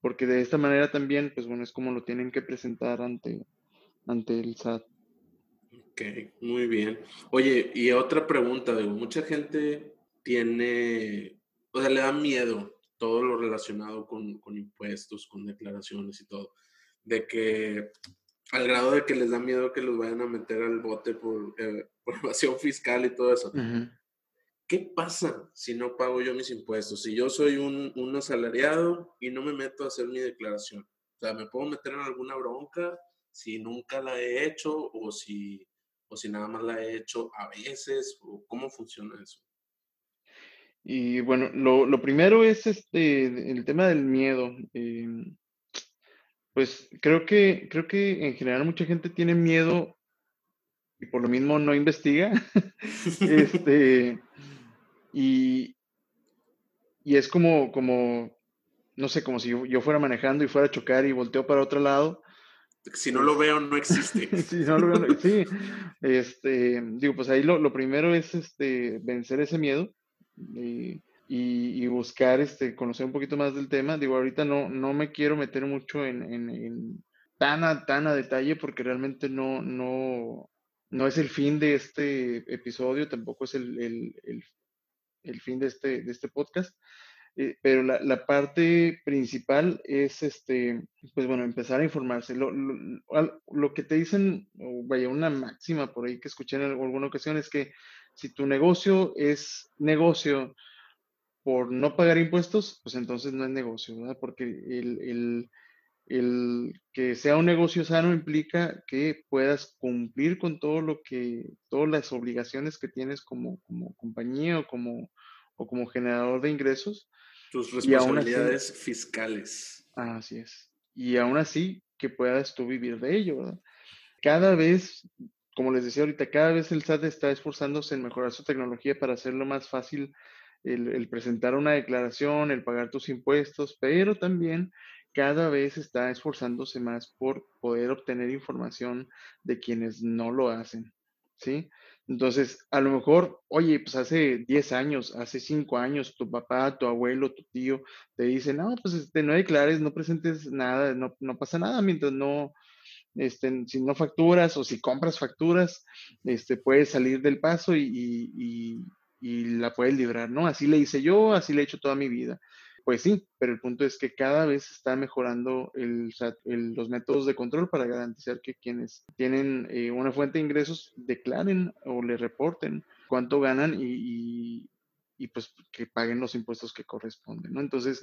Porque de esta manera también, pues bueno, es como lo tienen que presentar ante, ante el SAT. Ok, muy bien. Oye, y otra pregunta, digo, mucha gente tiene, o sea, le da miedo todo lo relacionado con, con, impuestos, con declaraciones y todo, de que al grado de que les da miedo que los vayan a meter al bote por, eh, evasión fiscal y todo eso. ¿Qué pasa si no pago yo mis impuestos? Si yo soy un, un, asalariado y no me meto a hacer mi declaración. O sea, ¿me puedo meter en alguna bronca si nunca la he hecho o si, o si nada más la he hecho a veces? ¿O ¿Cómo funciona eso? Y bueno, lo, lo, primero es este, el tema del miedo. Em, pues creo que, creo que en general mucha gente tiene miedo y por lo mismo no investiga. este, y, y es como, como, no sé, como si yo, fuera manejando y fuera a chocar y volteo para otro lado. Si no lo veo, no existe. si no lo veo, sí. Este, digo, pues ahí lo, lo primero es este, vencer ese miedo y, y, buscar, este, conocer un poquito más del tema. Digo, ahorita no, no me quiero meter mucho en, en, tan, a, tan a detalle porque realmente no, no, no es el fin de este episodio, tampoco es el, el, el, fin de este, de este podcast. Eh, pero la, la, parte principal es, este, pues bueno, empezar a informarse. Lo, lo, lo que te dicen, vaya, una máxima por ahí que escuché en alguna ocasión es que si tu negocio es negocio por no pagar impuestos, pues entonces no es negocio, ¿verdad? Porque el, que sea un negocio sano implica que puedas cumplir con todo lo que, todas las obligaciones que tienes como, como compañía o como, o como generador de ingresos. Tus responsabilidades fiscales. Así es. Y aún así, que puedas tú vivir de ello, ¿verdad? Cada vez como les decía ahorita, cada vez el SAT está esforzándose en mejorar su tecnología para hacerlo más fácil el, presentar una declaración, el pagar tus impuestos, pero también cada vez está esforzándose más por poder obtener información de quienes no lo hacen, ¿sí? Entonces, a lo mejor, oye, pues hace 10 años, hace 5 años, tu papá, tu abuelo, tu tío te dicen, no, pues este, no declares, no presentes nada, no, no pasa nada mientras no, este, si no facturas o si compras facturas, este, puedes salir del paso y, la puedes librar, ¿no? Así le hice yo, así le he hecho toda mi vida. Pues sí, pero el punto es que cada vez está mejorando los métodos de control para garantizar que quienes tienen eh, una fuente de ingresos declaren o le reporten cuánto ganan y, pues que paguen los impuestos que corresponden, ¿no? Entonces,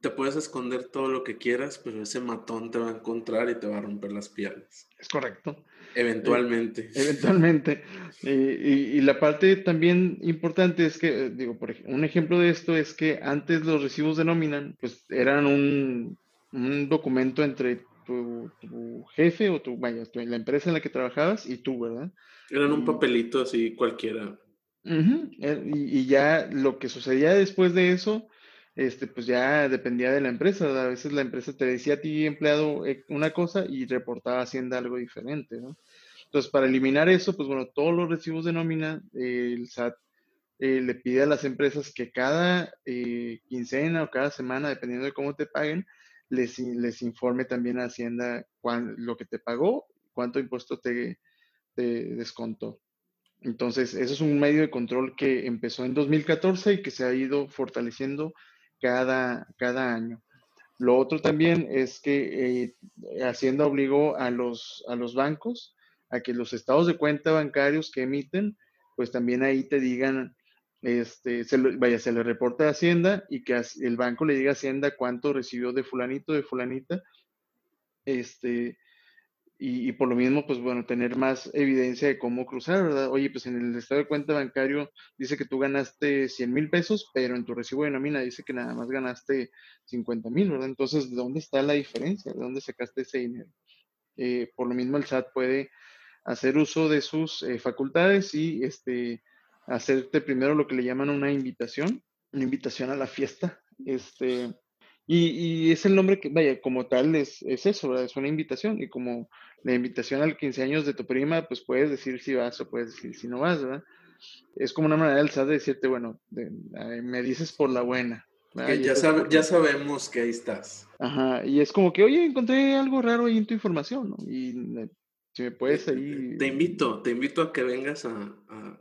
te puedes esconder todo lo que quieras, pero ese matón te va a encontrar y te va a romper las piernas. Es correcto. Eventualmente. eventualmente. y, la parte también importante es que, digo, por ejemplo, un ejemplo de esto es que antes los recibos de nómina, pues eran un, documento entre tu, jefe o tu, vaya, la empresa en la que trabajabas y tú, ¿verdad? Eran un papelito así cualquiera. Eh, y ya lo que sucedía después de eso este, pues ya dependía de la empresa. A veces la empresa te decía a ti, empleado, eh, una cosa y reportaba Hacienda algo diferente, ¿no? Entonces, para eliminar eso, pues bueno, todos los recibos de nómina, el SAT eh, le pide a las empresas que cada quincena o cada semana, dependiendo de cómo te paguen, les, les informe también a Hacienda lo que te pagó, cuánto impuesto te, te descontó. Entonces, eso es un medio de control que empezó en 2014 y que se ha ido fortaleciendo cada, cada año. Lo otro también es que eh, Hacienda obligó a los, a los bancos a que los estados de cuenta bancarios que emiten, pues también ahí te digan, este, se vaya, se le reporta a Hacienda y que el banco le diga a Hacienda cuánto recibió de fulanito, de fulanita, Este, y, por lo mismo, pues bueno, tener más evidencia de cómo cruzar, ¿verdad? Oye, pues en el estado de cuenta bancario dice que tú ganaste 100 mil pesos, pero en tu recibo de nómina dice que nada más ganaste 50 mil, ¿verdad? Entonces, ¿de dónde está la diferencia? ¿De dónde sacaste ese dinero? Eh, por lo mismo, el SAT puede hacer uso de sus eh, facultades y este, hacerte primero lo que le llaman una invitación, una invitación a la fiesta, este, y, es el nombre que, vaya, como tal es, es eso, ¿verdad? Es una invitación. Y como la invitación al 15 años de tu prima, pues puedes decir si vas o puedes decir si no vas, ¿verdad? Es como una manera del SAT de decirte, bueno, me dices por la buena. ya, ya sabemos que ahí estás. Ajá, y es como que, oye, encontré algo raro ahí en tu información, ¿no? Y si me puedes ahí... Te invito, te invito a que vengas a, a,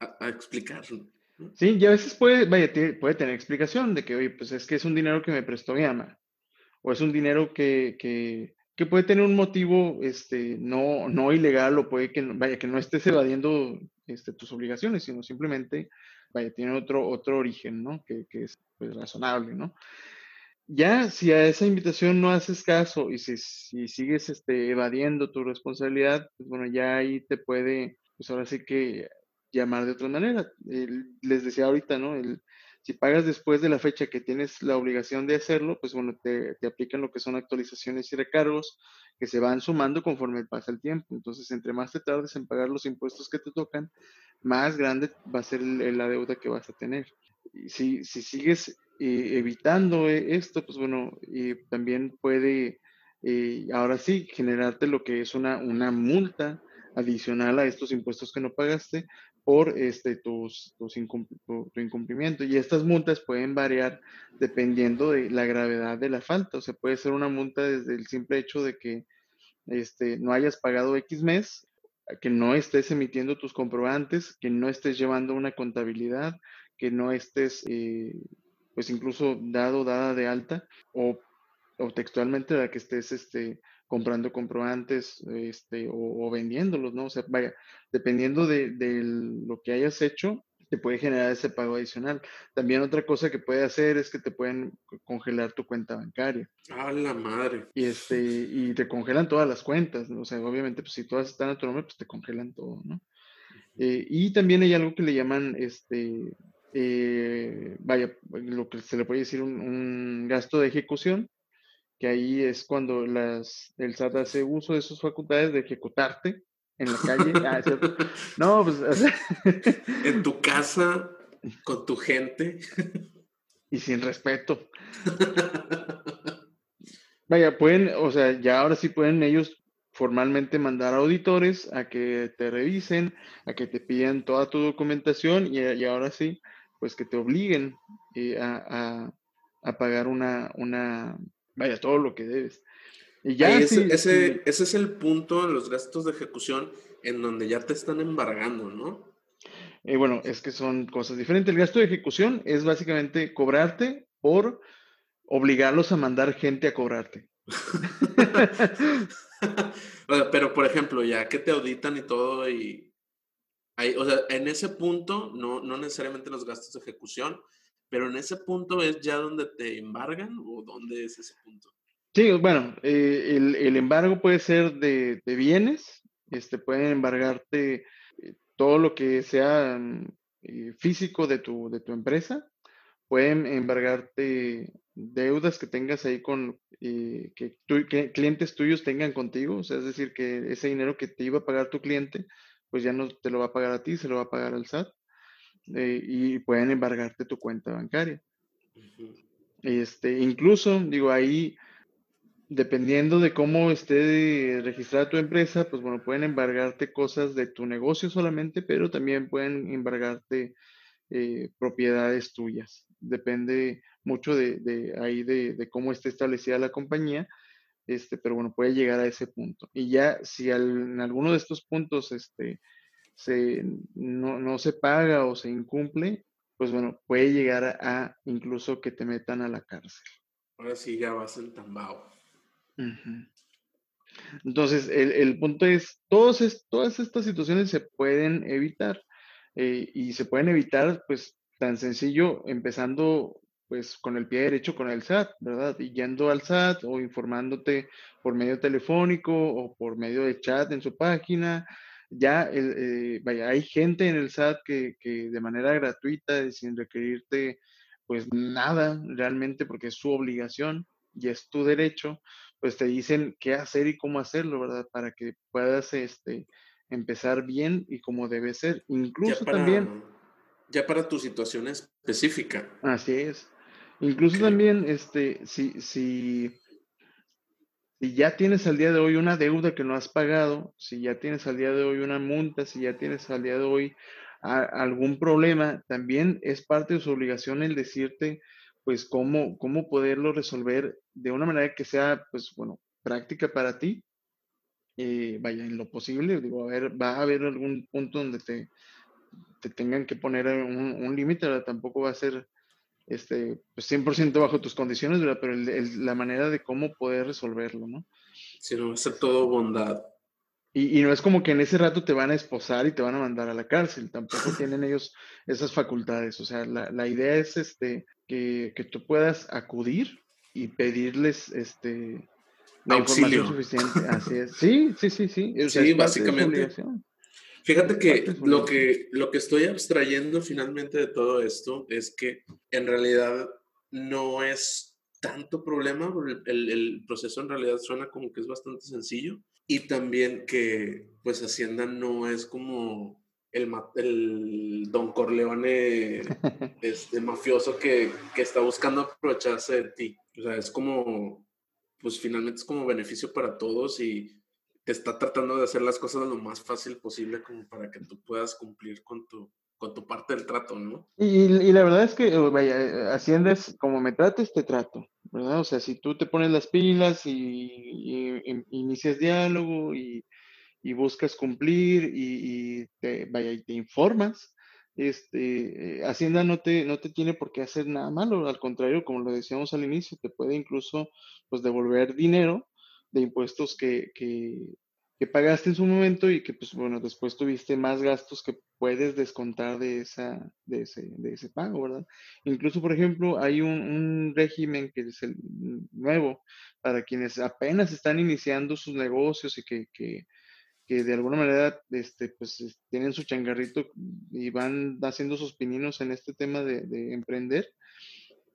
a, a explicarlo. Sí, y a veces puede, vaya, puede tener explicación de que, oye, pues es que es un dinero que me prestó mi ama, o es un dinero que, que, que puede tener un motivo este, no, no ilegal, o puede que, vaya, que no estés evadiendo este, tus obligaciones, sino simplemente, vaya, tiene otro, otro origen, ¿no? Que, que es pues, razonable, ¿no? Ya, si a esa invitación no haces caso y si, si sigues este, evadiendo tu responsabilidad, pues bueno, ya ahí te puede, pues ahora sí que llamar de otra manera. les decía ahorita, ¿no? El, si pagas después de la fecha que tienes la obligación de hacerlo, pues bueno, te, aplican lo que son actualizaciones y recargos que se van sumando conforme pasa el tiempo. Entonces, entre más te tardes en pagar los impuestos que te tocan, más grande va a ser la deuda que vas a tener. Si, si sigues eh, evitando eh, esto, pues bueno, también puede, eh, ahora sí, generarte lo que es una multa adicional a estos impuestos que no pagaste por este, tus, tus tu, incumplimiento. Y estas multas pueden variar dependiendo de la gravedad de la falta. O sea, puede ser una multa desde el simple hecho de que este, no hayas pagado X mes, que no estés emitiendo tus comprobantes, que no estés llevando una contabilidad, que no estés, eh, pues incluso dado, dada de alta, o, o textualmente la que estés este, comprando comprobantes este, o, vendiéndolos, ¿no? O sea, vaya, dependiendo de, lo que hayas hecho, te puede generar ese pago adicional. También otra cosa que puede hacer es que te pueden congelar tu cuenta bancaria. ¡A la madre! Y, este, y te congelan todas las cuentas, ¿no? O sea, obviamente, pues si todas están a tu nombre, pues te congelan todo, ¿no? Eh, y también hay algo que le llaman, este, eh, vaya, lo que se le puede decir un gasto de ejecución, que ahí es cuando las, el SAT hace uso de sus facultades de ejecutarte en la calle. Ah, no, pues... en tu casa, con tu gente. y sin respeto. Vaya, pueden, o sea, ya ahora sí pueden ellos formalmente mandar auditores a que te revisen, a que te pidan toda tu documentación y, ahora sí, pues que te obliguen eh, a, a, pagar una, una, vaya, todo lo que debes. Y ya ese, ese, es el punto en los gastos de ejecución en donde ya te están embargando, ¿no? Eh, bueno, es que son cosas diferentes. El gasto de ejecución es básicamente cobrarte por obligarlos a mandar gente a cobrarte. Pero, por ejemplo, ya que te auditan y todo, y hay, o sea, en ese punto, no, no necesariamente los gastos de ejecución, pero en ese punto es ya donde te embargan o dónde es ese punto? Sí, bueno, eh, el, embargo puede ser de, bienes, este, pueden embargarte eh, todo lo que sea mm, eh, físico de tu, de tu empresa, pueden embargarte deudas que tengas ahí con que, que, clientes tuyos tengan contigo, o sea, es decir, que ese dinero que te iba a pagar tu cliente, pues ya no te lo va a pagar a ti, se lo va a pagar al SAT. Eh, y pueden embargarte tu cuenta bancaria. Este, incluso, digo, ahí, dependiendo de cómo esté registrada tu empresa, pues bueno, pueden embargarte cosas de tu negocio solamente, pero también pueden embargarte eh, propiedades tuyas. Depende mucho de, ahí de, cómo esté establecida la compañía, este, pero bueno, puede llegar a ese punto. Y ya si en alguno de estos puntos este, se, no, se paga o se incumple, pues bueno, puede llegar a, incluso que te metan a la cárcel. Ahora sí ya vas en tambao. Entonces, el, punto es, todos todas estas situaciones se pueden evitar eh, y se pueden evitar, pues, tan sencillo, empezando pues con el pie derecho con el SAT, ¿verdad? Y yendo al SAT o informándote por medio telefónico o por medio de chat en su página. Ya, eh, vaya, hay gente en el SAT que, que de manera gratuita y sin requerirte pues nada realmente porque es su obligación y es tu derecho, pues te dicen qué hacer y cómo hacerlo, ¿verdad? Para que puedas este, empezar bien y como debe ser. Incluso también... Ya para tu situación específica. Así es. Incluso también, este, si, si, si ya tienes al día de hoy una deuda que no has pagado, si ya tienes al día de hoy una multa, si ya tienes al día de hoy algún problema, también es parte de su obligación el decirte, pues, cómo, cómo poderlo resolver de una manera que sea, pues, bueno, práctica para ti. Eh, vaya, en lo posible, digo, a ver, va a haber algún punto donde te, te tengan que poner un, un límite, tampoco va a ser este, pues 100% bajo tus condiciones, pero la manera de cómo poder resolverlo, ¿no? Si no, ser todo bondad. Y, no es como que en ese rato te van a esposar y te van a mandar a la cárcel, tampoco tienen ellos esas facultades. O sea, la, idea es este, que, tú puedas acudir y pedirles este, la información suficiente. Así es. Sí, sí, sí, sí. sí, básicamente. Fíjate que lo, que lo que estoy abstrayendo finalmente de todo esto es que en realidad no es tanto problema, el, el, proceso en realidad suena como que es bastante sencillo y también que pues Hacienda no es como el, el Don Corleone este, mafioso que, que está buscando aprovecharse de ti. O sea, es como, pues finalmente es como beneficio para todos y está tratando de hacer las cosas lo más fácil posible como para que tú puedas cumplir con tu, con tu parte del trato, ¿no? Y, la verdad es que, vaya, Hacienda es como me trates, te trato, ¿verdad? O sea, si tú te pones las pilas y, inicias diálogo y, buscas cumplir y, te, vaya, y te informas, este, Hacienda no te, no te tiene por qué hacer nada malo, al contrario, como lo decíamos al inicio, te puede incluso pues devolver dinero de impuestos que, que, pagaste en su momento y que, pues bueno, después tuviste más gastos que puedes descontar de, esa, de, ese, de ese pago, ¿verdad? Incluso, por ejemplo, hay un, régimen que es el nuevo para quienes apenas están iniciando sus negocios y que, que, que de alguna manera este, pues, tienen su changarrito y van haciendo sus pininos en este tema de, de emprender.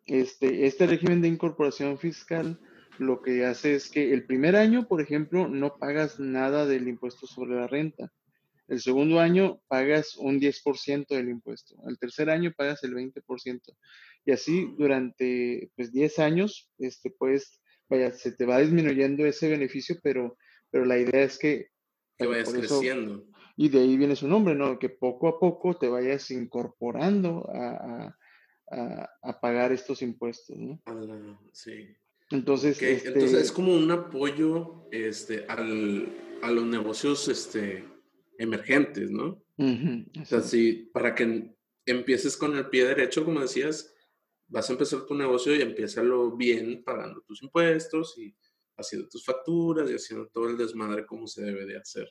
Este, este régimen de incorporación fiscal lo que hace es que el primer año, por ejemplo, no pagas nada del impuesto sobre la renta. El segundo año pagas un 10% del impuesto. El tercer año pagas el 20%. Y así durante pues, 10 años, este, pues, vaya, se te va disminuyendo ese beneficio, pero, pero la idea es que... Que vayas creciendo. y de ahí viene su nombre, ¿no? Que poco a poco te vayas incorporando a, a, pagar estos impuestos, ¿no? sí. Entonces, este Entonces es como un apoyo este, al, a los negocios este, emergentes, ¿no? o sea, si para que empieces con el pie derecho, como decías, vas a empezar tu negocio y empiézalo bien pagando tus impuestos y haciendo tus facturas y haciendo todo el desmadre como se debe de hacer.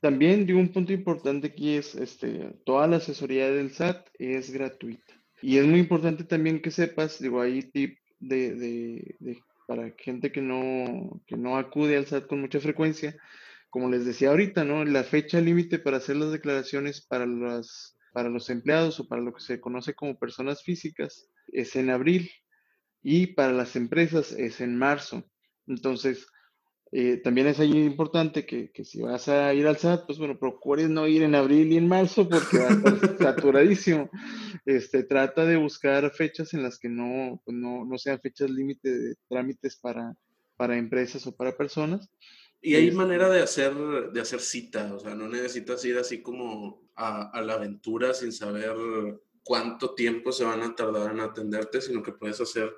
También digo un punto importante aquí es este toda la asesoría del SAT es gratuita. Y es muy importante también que sepas, digo, ahí tip de, para gente que no, que no acude al SAT con mucha frecuencia. Como les decía ahorita, ¿no? La fecha límite para hacer las declaraciones para, las, para los empleados o para lo que se conoce como personas físicas es en abril y para las empresas es en marzo. Entonces, eh, también es ahí importante que, que, si vas a ir al SAT, pues bueno, procures no ir en abril y en marzo porque va a estar saturadísimo. Este, trata de buscar fechas en las que no, pues no, no sean fechas límite de trámites para, para empresas o para personas. Y hay manera de hacer, de hacer cita, o sea, no necesitas ir así como a, a la aventura sin saber cuánto tiempo se van a tardar en atenderte, sino que puedes hacer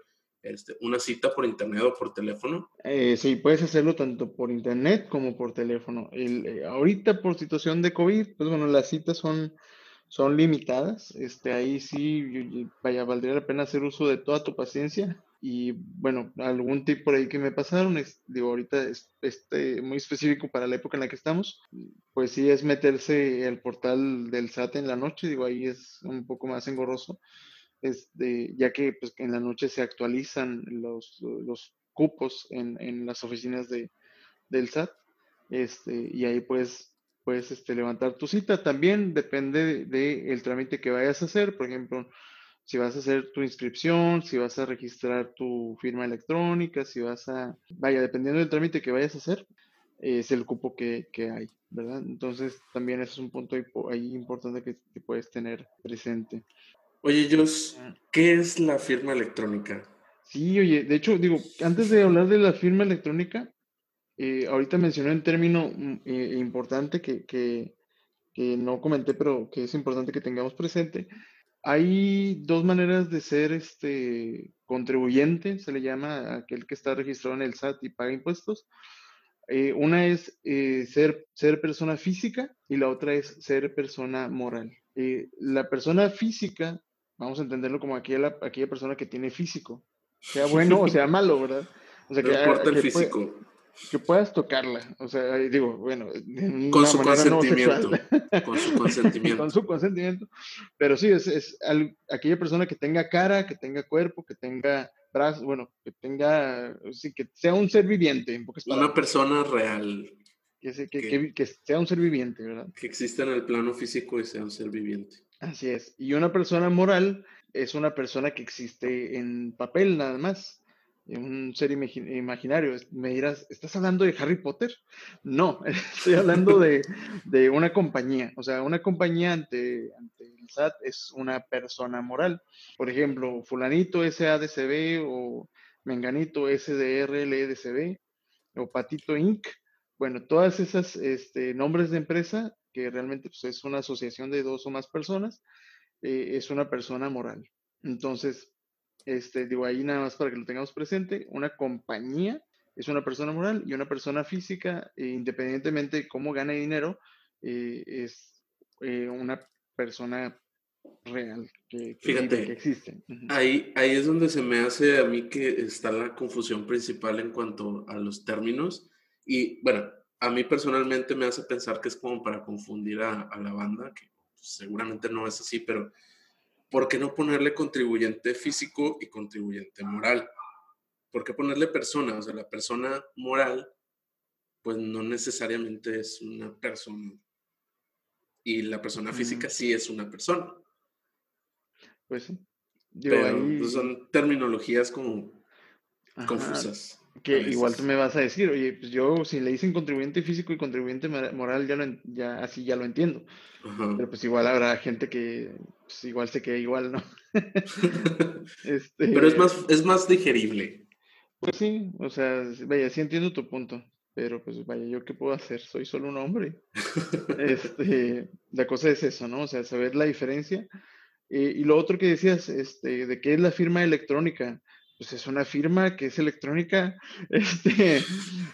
este, una cita por internet o por teléfono? Eh, sí, puedes hacerlo tanto por internet como por teléfono. Eh, ahorita por situación de COVID, pues bueno, las citas son, son limitadas. Este, ahí sí, vaya, valdría la pena hacer uso de toda tu paciencia. Y bueno, algún tip por ahí que me pasaron, es, digo, ahorita es este, muy específico para la época en la que estamos, pues sí es meterse el portal del SAT en la noche, digo, ahí es un poco más engorroso este, ya que pues, en la noche se actualizan los, los cupos en, las oficinas de, del SAT, este, y ahí puedes, este, levantar tu cita. También depende del de, el trámite que vayas a hacer, por ejemplo, si vas a hacer tu inscripción, si vas a registrar tu firma electrónica, si vas a, vaya, dependiendo del trámite que vayas a hacer, es el cupo que, hay, ¿verdad? Entonces también ese es un punto ahí importante que, que puedes tener presente. Oye, Jos. ¿qué es la firma electrónica? Sí, oye, de hecho, digo, antes de hablar de la firma electrónica, eh, ahorita mencioné un término mm, eh, importante que, que, que, no comenté, pero que es importante que tengamos presente. Hay dos maneras de ser este contribuyente, se le llama a aquel que está registrado en el SAT y paga impuestos. Eh, una es ser, ser persona física y la otra es ser persona moral. la persona física vamos a entenderlo como aquella, aquella persona que tiene físico, sea bueno o sea malo, ¿verdad? O sea, que, importa el físico. que puedas tocarla, o sea, digo, bueno, con su consentimiento. con su consentimiento. con su consentimiento. Pero sí, es, es aquella persona que tenga cara, que tenga cuerpo, que tenga brazos, bueno, que tenga, sí, que sea un ser viviente. En Una persona real. Que, que, que, sea un ser viviente, ¿verdad? Que exista en el plano físico y sea un ser viviente. Así es. Y una persona moral es una persona que existe en papel nada más, un ser imaginario. Me dirás, ¿estás hablando de Harry Potter? No, estoy hablando de, una compañía. O sea, una compañía ante, ante, el SAT es una persona moral. Por ejemplo, fulanito SADCB o menganito SDRLDCB o Patito Inc. Bueno, todas esas este, nombres de empresa que realmente pues, es una asociación de dos o más personas, eh, es una persona moral. Entonces, este, digo ahí nada más para que lo tengamos presente, una compañía es una persona moral y una persona física, eh, independientemente de cómo gane dinero, eh, es una persona real que, Fíjate, que existe. ahí, ahí es donde se me hace a mí que está la confusión principal en cuanto a los términos. Y bueno, a mí personalmente me hace pensar que es como para confundir a, la banda, que seguramente no es así, pero ¿por qué no ponerle contribuyente físico y contribuyente moral? ¿Por qué ponerle persona? O sea, la persona moral, pues no necesariamente es una persona. Y la persona física sí es una persona. Pues sí. pero pues, son terminologías como confusas. Que igual tú me vas a decir, oye, pues yo si le dicen contribuyente físico y contribuyente moral, ya, lo, ya así ya lo entiendo. Pero pues igual habrá gente que pues igual se queda igual, ¿no? este, pero es más, es más digerible. Pues sí, o sea, vaya, sí entiendo tu punto, pero pues vaya, ¿yo qué puedo hacer? Soy solo un hombre. este, la cosa es eso, ¿no? O sea, saber la diferencia. Eh, y lo otro que decías, este, de qué es la firma electrónica pues es una firma que es electrónica. Este...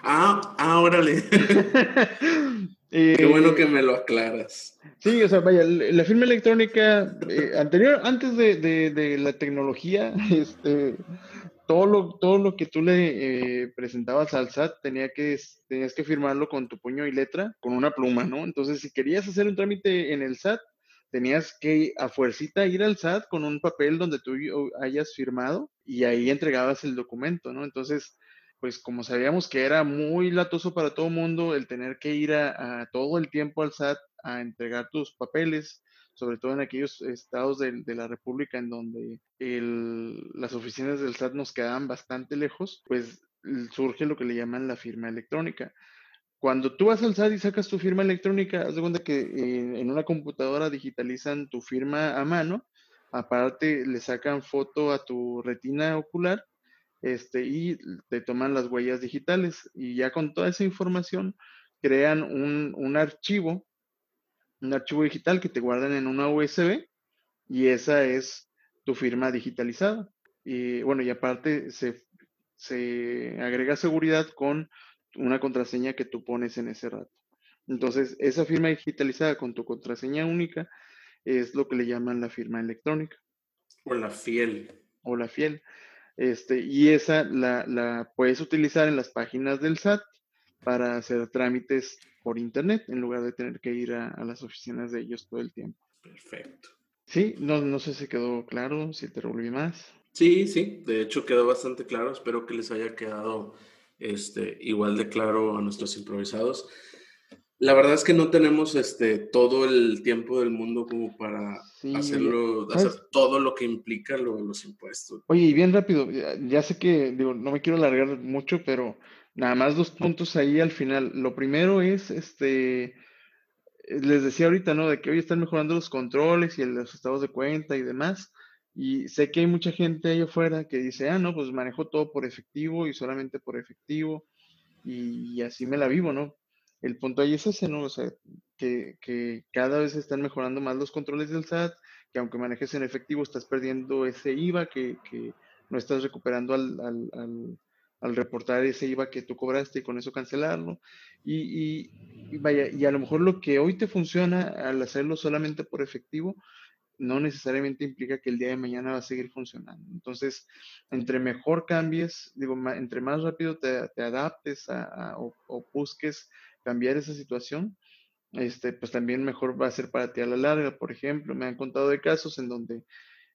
Ah, ah, órale. Qué bueno que me lo aclaras. Sí, o sea, vaya, la firma electrónica eh, anterior, antes de, de, la tecnología, este, todo lo, todo lo que tú le eh, presentabas al SAT tenía que, tenías que firmarlo con tu puño y letra, con una pluma, ¿no? Entonces, si querías hacer un trámite en el SAT, tenías que a fuercita ir al SAT con un papel donde tú hayas firmado y ahí entregabas el documento, ¿no? Entonces, pues como sabíamos que era muy latoso para todo el mundo el tener que ir a, todo el tiempo al SAT a entregar tus papeles, sobre todo en aquellos estados de, la República en donde las oficinas del SAT nos quedaban bastante lejos, pues surge lo que le llaman la firma electrónica. Cuando tú vas al SAT y sacas tu firma electrónica, haz de cuenta que en una computadora digitalizan tu firma a mano, aparte le sacan foto a tu retina ocular este, y te toman las huellas digitales y ya con toda esa información crean un, un archivo, un archivo digital que te guardan en una USB y esa es tu firma digitalizada. Y bueno, y aparte se, se agrega seguridad con una contraseña que tú pones en ese rato. Entonces, esa firma digitalizada con tu contraseña única es lo que le llaman la firma electrónica. O la fiel. O la fiel. Este, y esa la, la puedes utilizar en las páginas del SAT para hacer trámites por internet en lugar de tener que ir a, las oficinas de ellos todo el tiempo. Perfecto. Sí, no, no sé si quedó claro, si te revolví más. Sí, sí, de hecho quedó bastante claro. Espero que les haya quedado este, igual de claro a nuestros improvisados. La verdad es que no tenemos este, todo el tiempo del mundo como para hacerlo, hacer todo lo que implica los impuestos. Oye, y bien rápido, ya, sé que digo, no me quiero alargar mucho, pero nada más dos puntos ahí al final. Lo primero es, este, les decía ahorita, ¿no? De que hoy están mejorando los controles y los estados de cuenta y demás. Y sé que hay mucha gente ahí afuera que dice, ah, no, pues manejo todo por efectivo y solamente por efectivo y así me la vivo, ¿no? El punto ahí es ese, ¿no? O sea, que, cada vez están mejorando más los controles del SAT, que aunque manejes en efectivo estás perdiendo ese IVA que, no estás recuperando al, reportar ese IVA que tú cobraste y con eso cancelarlo. Y, y, vaya, y a lo mejor lo que hoy te funciona al hacerlo solamente por efectivo, no necesariamente implica que el día de mañana va a seguir funcionando. Entonces, entre mejor cambies, digo, entre más rápido te, adaptes o, o, busques cambiar esa situación, este, pues también mejor va a ser para ti a la larga. Por ejemplo, me han contado de casos en donde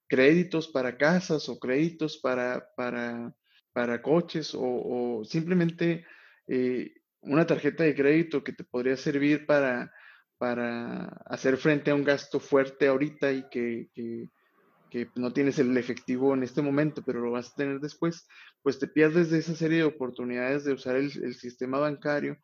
créditos para casas o créditos para, para, para coches o, simplemente eh, una tarjeta de crédito que te podría servir para, para hacer frente a un gasto fuerte ahorita y que, que, no tienes el efectivo en este momento, pero lo vas a tener después, pues te pierdes de esa serie de oportunidades de usar el, el sistema bancario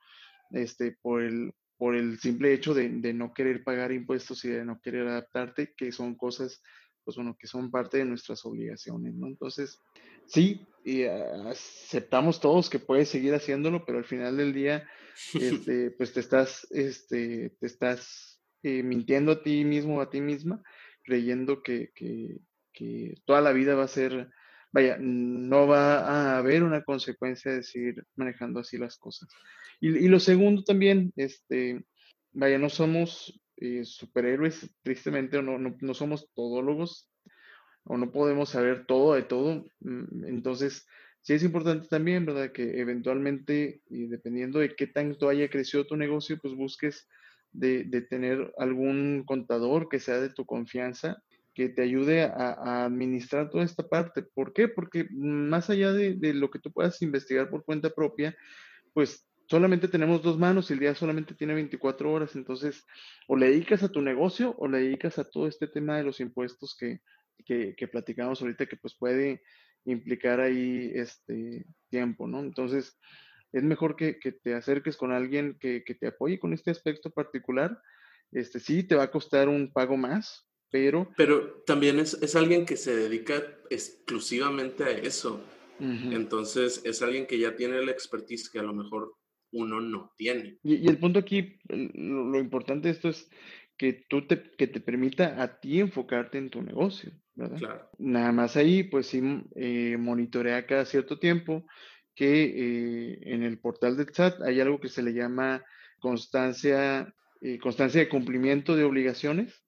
este, por, el, por el simple hecho de, no querer pagar impuestos y de no querer adaptarte, que son cosas, pues bueno, que son parte de nuestras obligaciones, ¿no? Entonces, sí, y aceptamos todos que puedes seguir haciéndolo, pero al final del día, este, pues te estás, este, te estás eh, mintiendo a ti mismo o a ti misma, creyendo que, que, que toda la vida va a ser vaya, no va a haber una consecuencia de seguir manejando así las cosas. Y, lo segundo también, este, vaya, no somos eh, superhéroes, tristemente, no, no, somos todólogos, o no podemos saber todo de todo. Mm, entonces, sí es importante también, ¿verdad? Que eventualmente, y dependiendo de qué tanto haya crecido tu negocio, pues busques de, de tener algún contador que sea de tu confianza que te ayude a, administrar toda esta parte. ¿Por qué? Porque más allá de, lo que tú puedas investigar por cuenta propia, pues solamente tenemos dos manos y el día solamente tiene 24 horas. Entonces, o le dedicas a tu negocio o le dedicas a todo este tema de los impuestos que, que, platicamos ahorita, que pues puede implicar ahí este tiempo, ¿no? Entonces, es mejor que, te acerques con alguien que, que, te apoye con este aspecto particular. Este sí, te va a costar un pago más, pero... Pero también es, es alguien que se dedica exclusivamente a eso. Entonces es alguien que ya tiene la expertise que a lo mejor uno no tiene. Y, el punto aquí, lo, importante de esto es que tú te, que te permita a ti enfocarte en tu negocio, ¿verdad? Claro. Nada más ahí, pues sí, eh, monitorea cada cierto tiempo que eh, en el portal del chat hay algo que se le llama constancia, eh, constancia de cumplimiento de obligaciones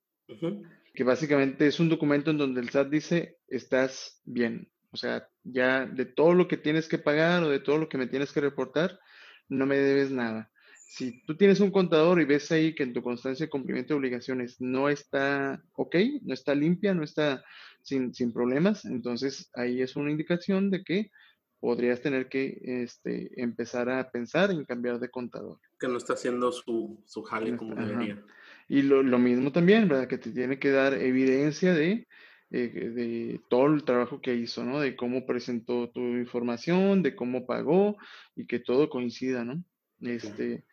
que básicamente es un documento en donde el SAT dice, estás bien. O sea, ya de todo lo que tienes que pagar o de todo lo que me tienes que reportar, no me debes nada. Si tú tienes un contador y ves ahí que en tu constancia de cumplimiento de obligaciones no está ok, no está limpia, no está sin, sin problemas, entonces ahí es una indicación de que podrías tener que este, empezar a pensar en cambiar de contador. Que no está haciendo su, su jale como debería. Y lo, lo, mismo también, ¿verdad? Que te tiene que dar evidencia de, eh, de todo el trabajo que hizo, ¿no? De cómo presentó tu información, de cómo pagó y que todo coincida, ¿no? Este,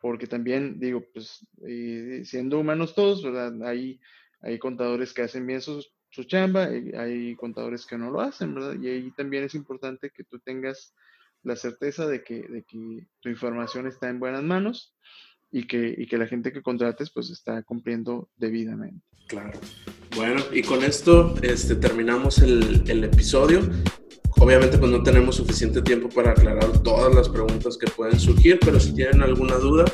porque también, digo, pues, eh, siendo humanos todos, ¿verdad? Hay, hay contadores que hacen bien su, su chamba, hay, hay contadores que no lo hacen, ¿verdad? Y ahí también es importante que tú tengas la certeza de que, de que tu información está en buenas manos y que, y que la gente que contrates pues está cumpliendo debidamente. Claro. Bueno, y con esto este, terminamos el, episodio. Obviamente pues no tenemos suficiente tiempo para aclarar todas las preguntas que pueden surgir, pero si tienen alguna duda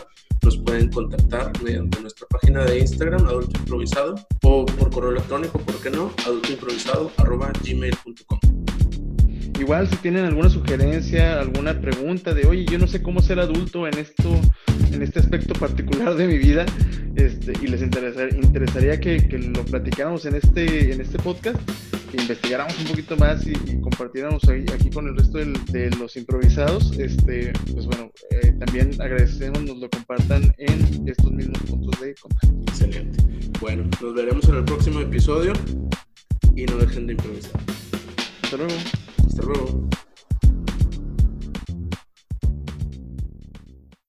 nos pueden contactar mediante nuestra página de Instagram, Adulto Improvisado, o por correo electrónico, ¿por qué no? adultoimprovisado.gmail.com igual si tienen alguna sugerencia, alguna pregunta de, oye, yo no sé cómo ser adulto en esto, en este aspecto particular de mi vida, este, y les interesaría que, lo platicáramos en este, en este podcast, que investigáramos un poquito más y, compartiéramos aquí con el resto de los improvisados, este, pues bueno, eh, también agradecemos nos lo compartan en estos mismos puntos de contacto. Excelente. Bueno, nos veremos en el próximo episodio y no dejen de improvisar. Hasta luego. Hasta luego.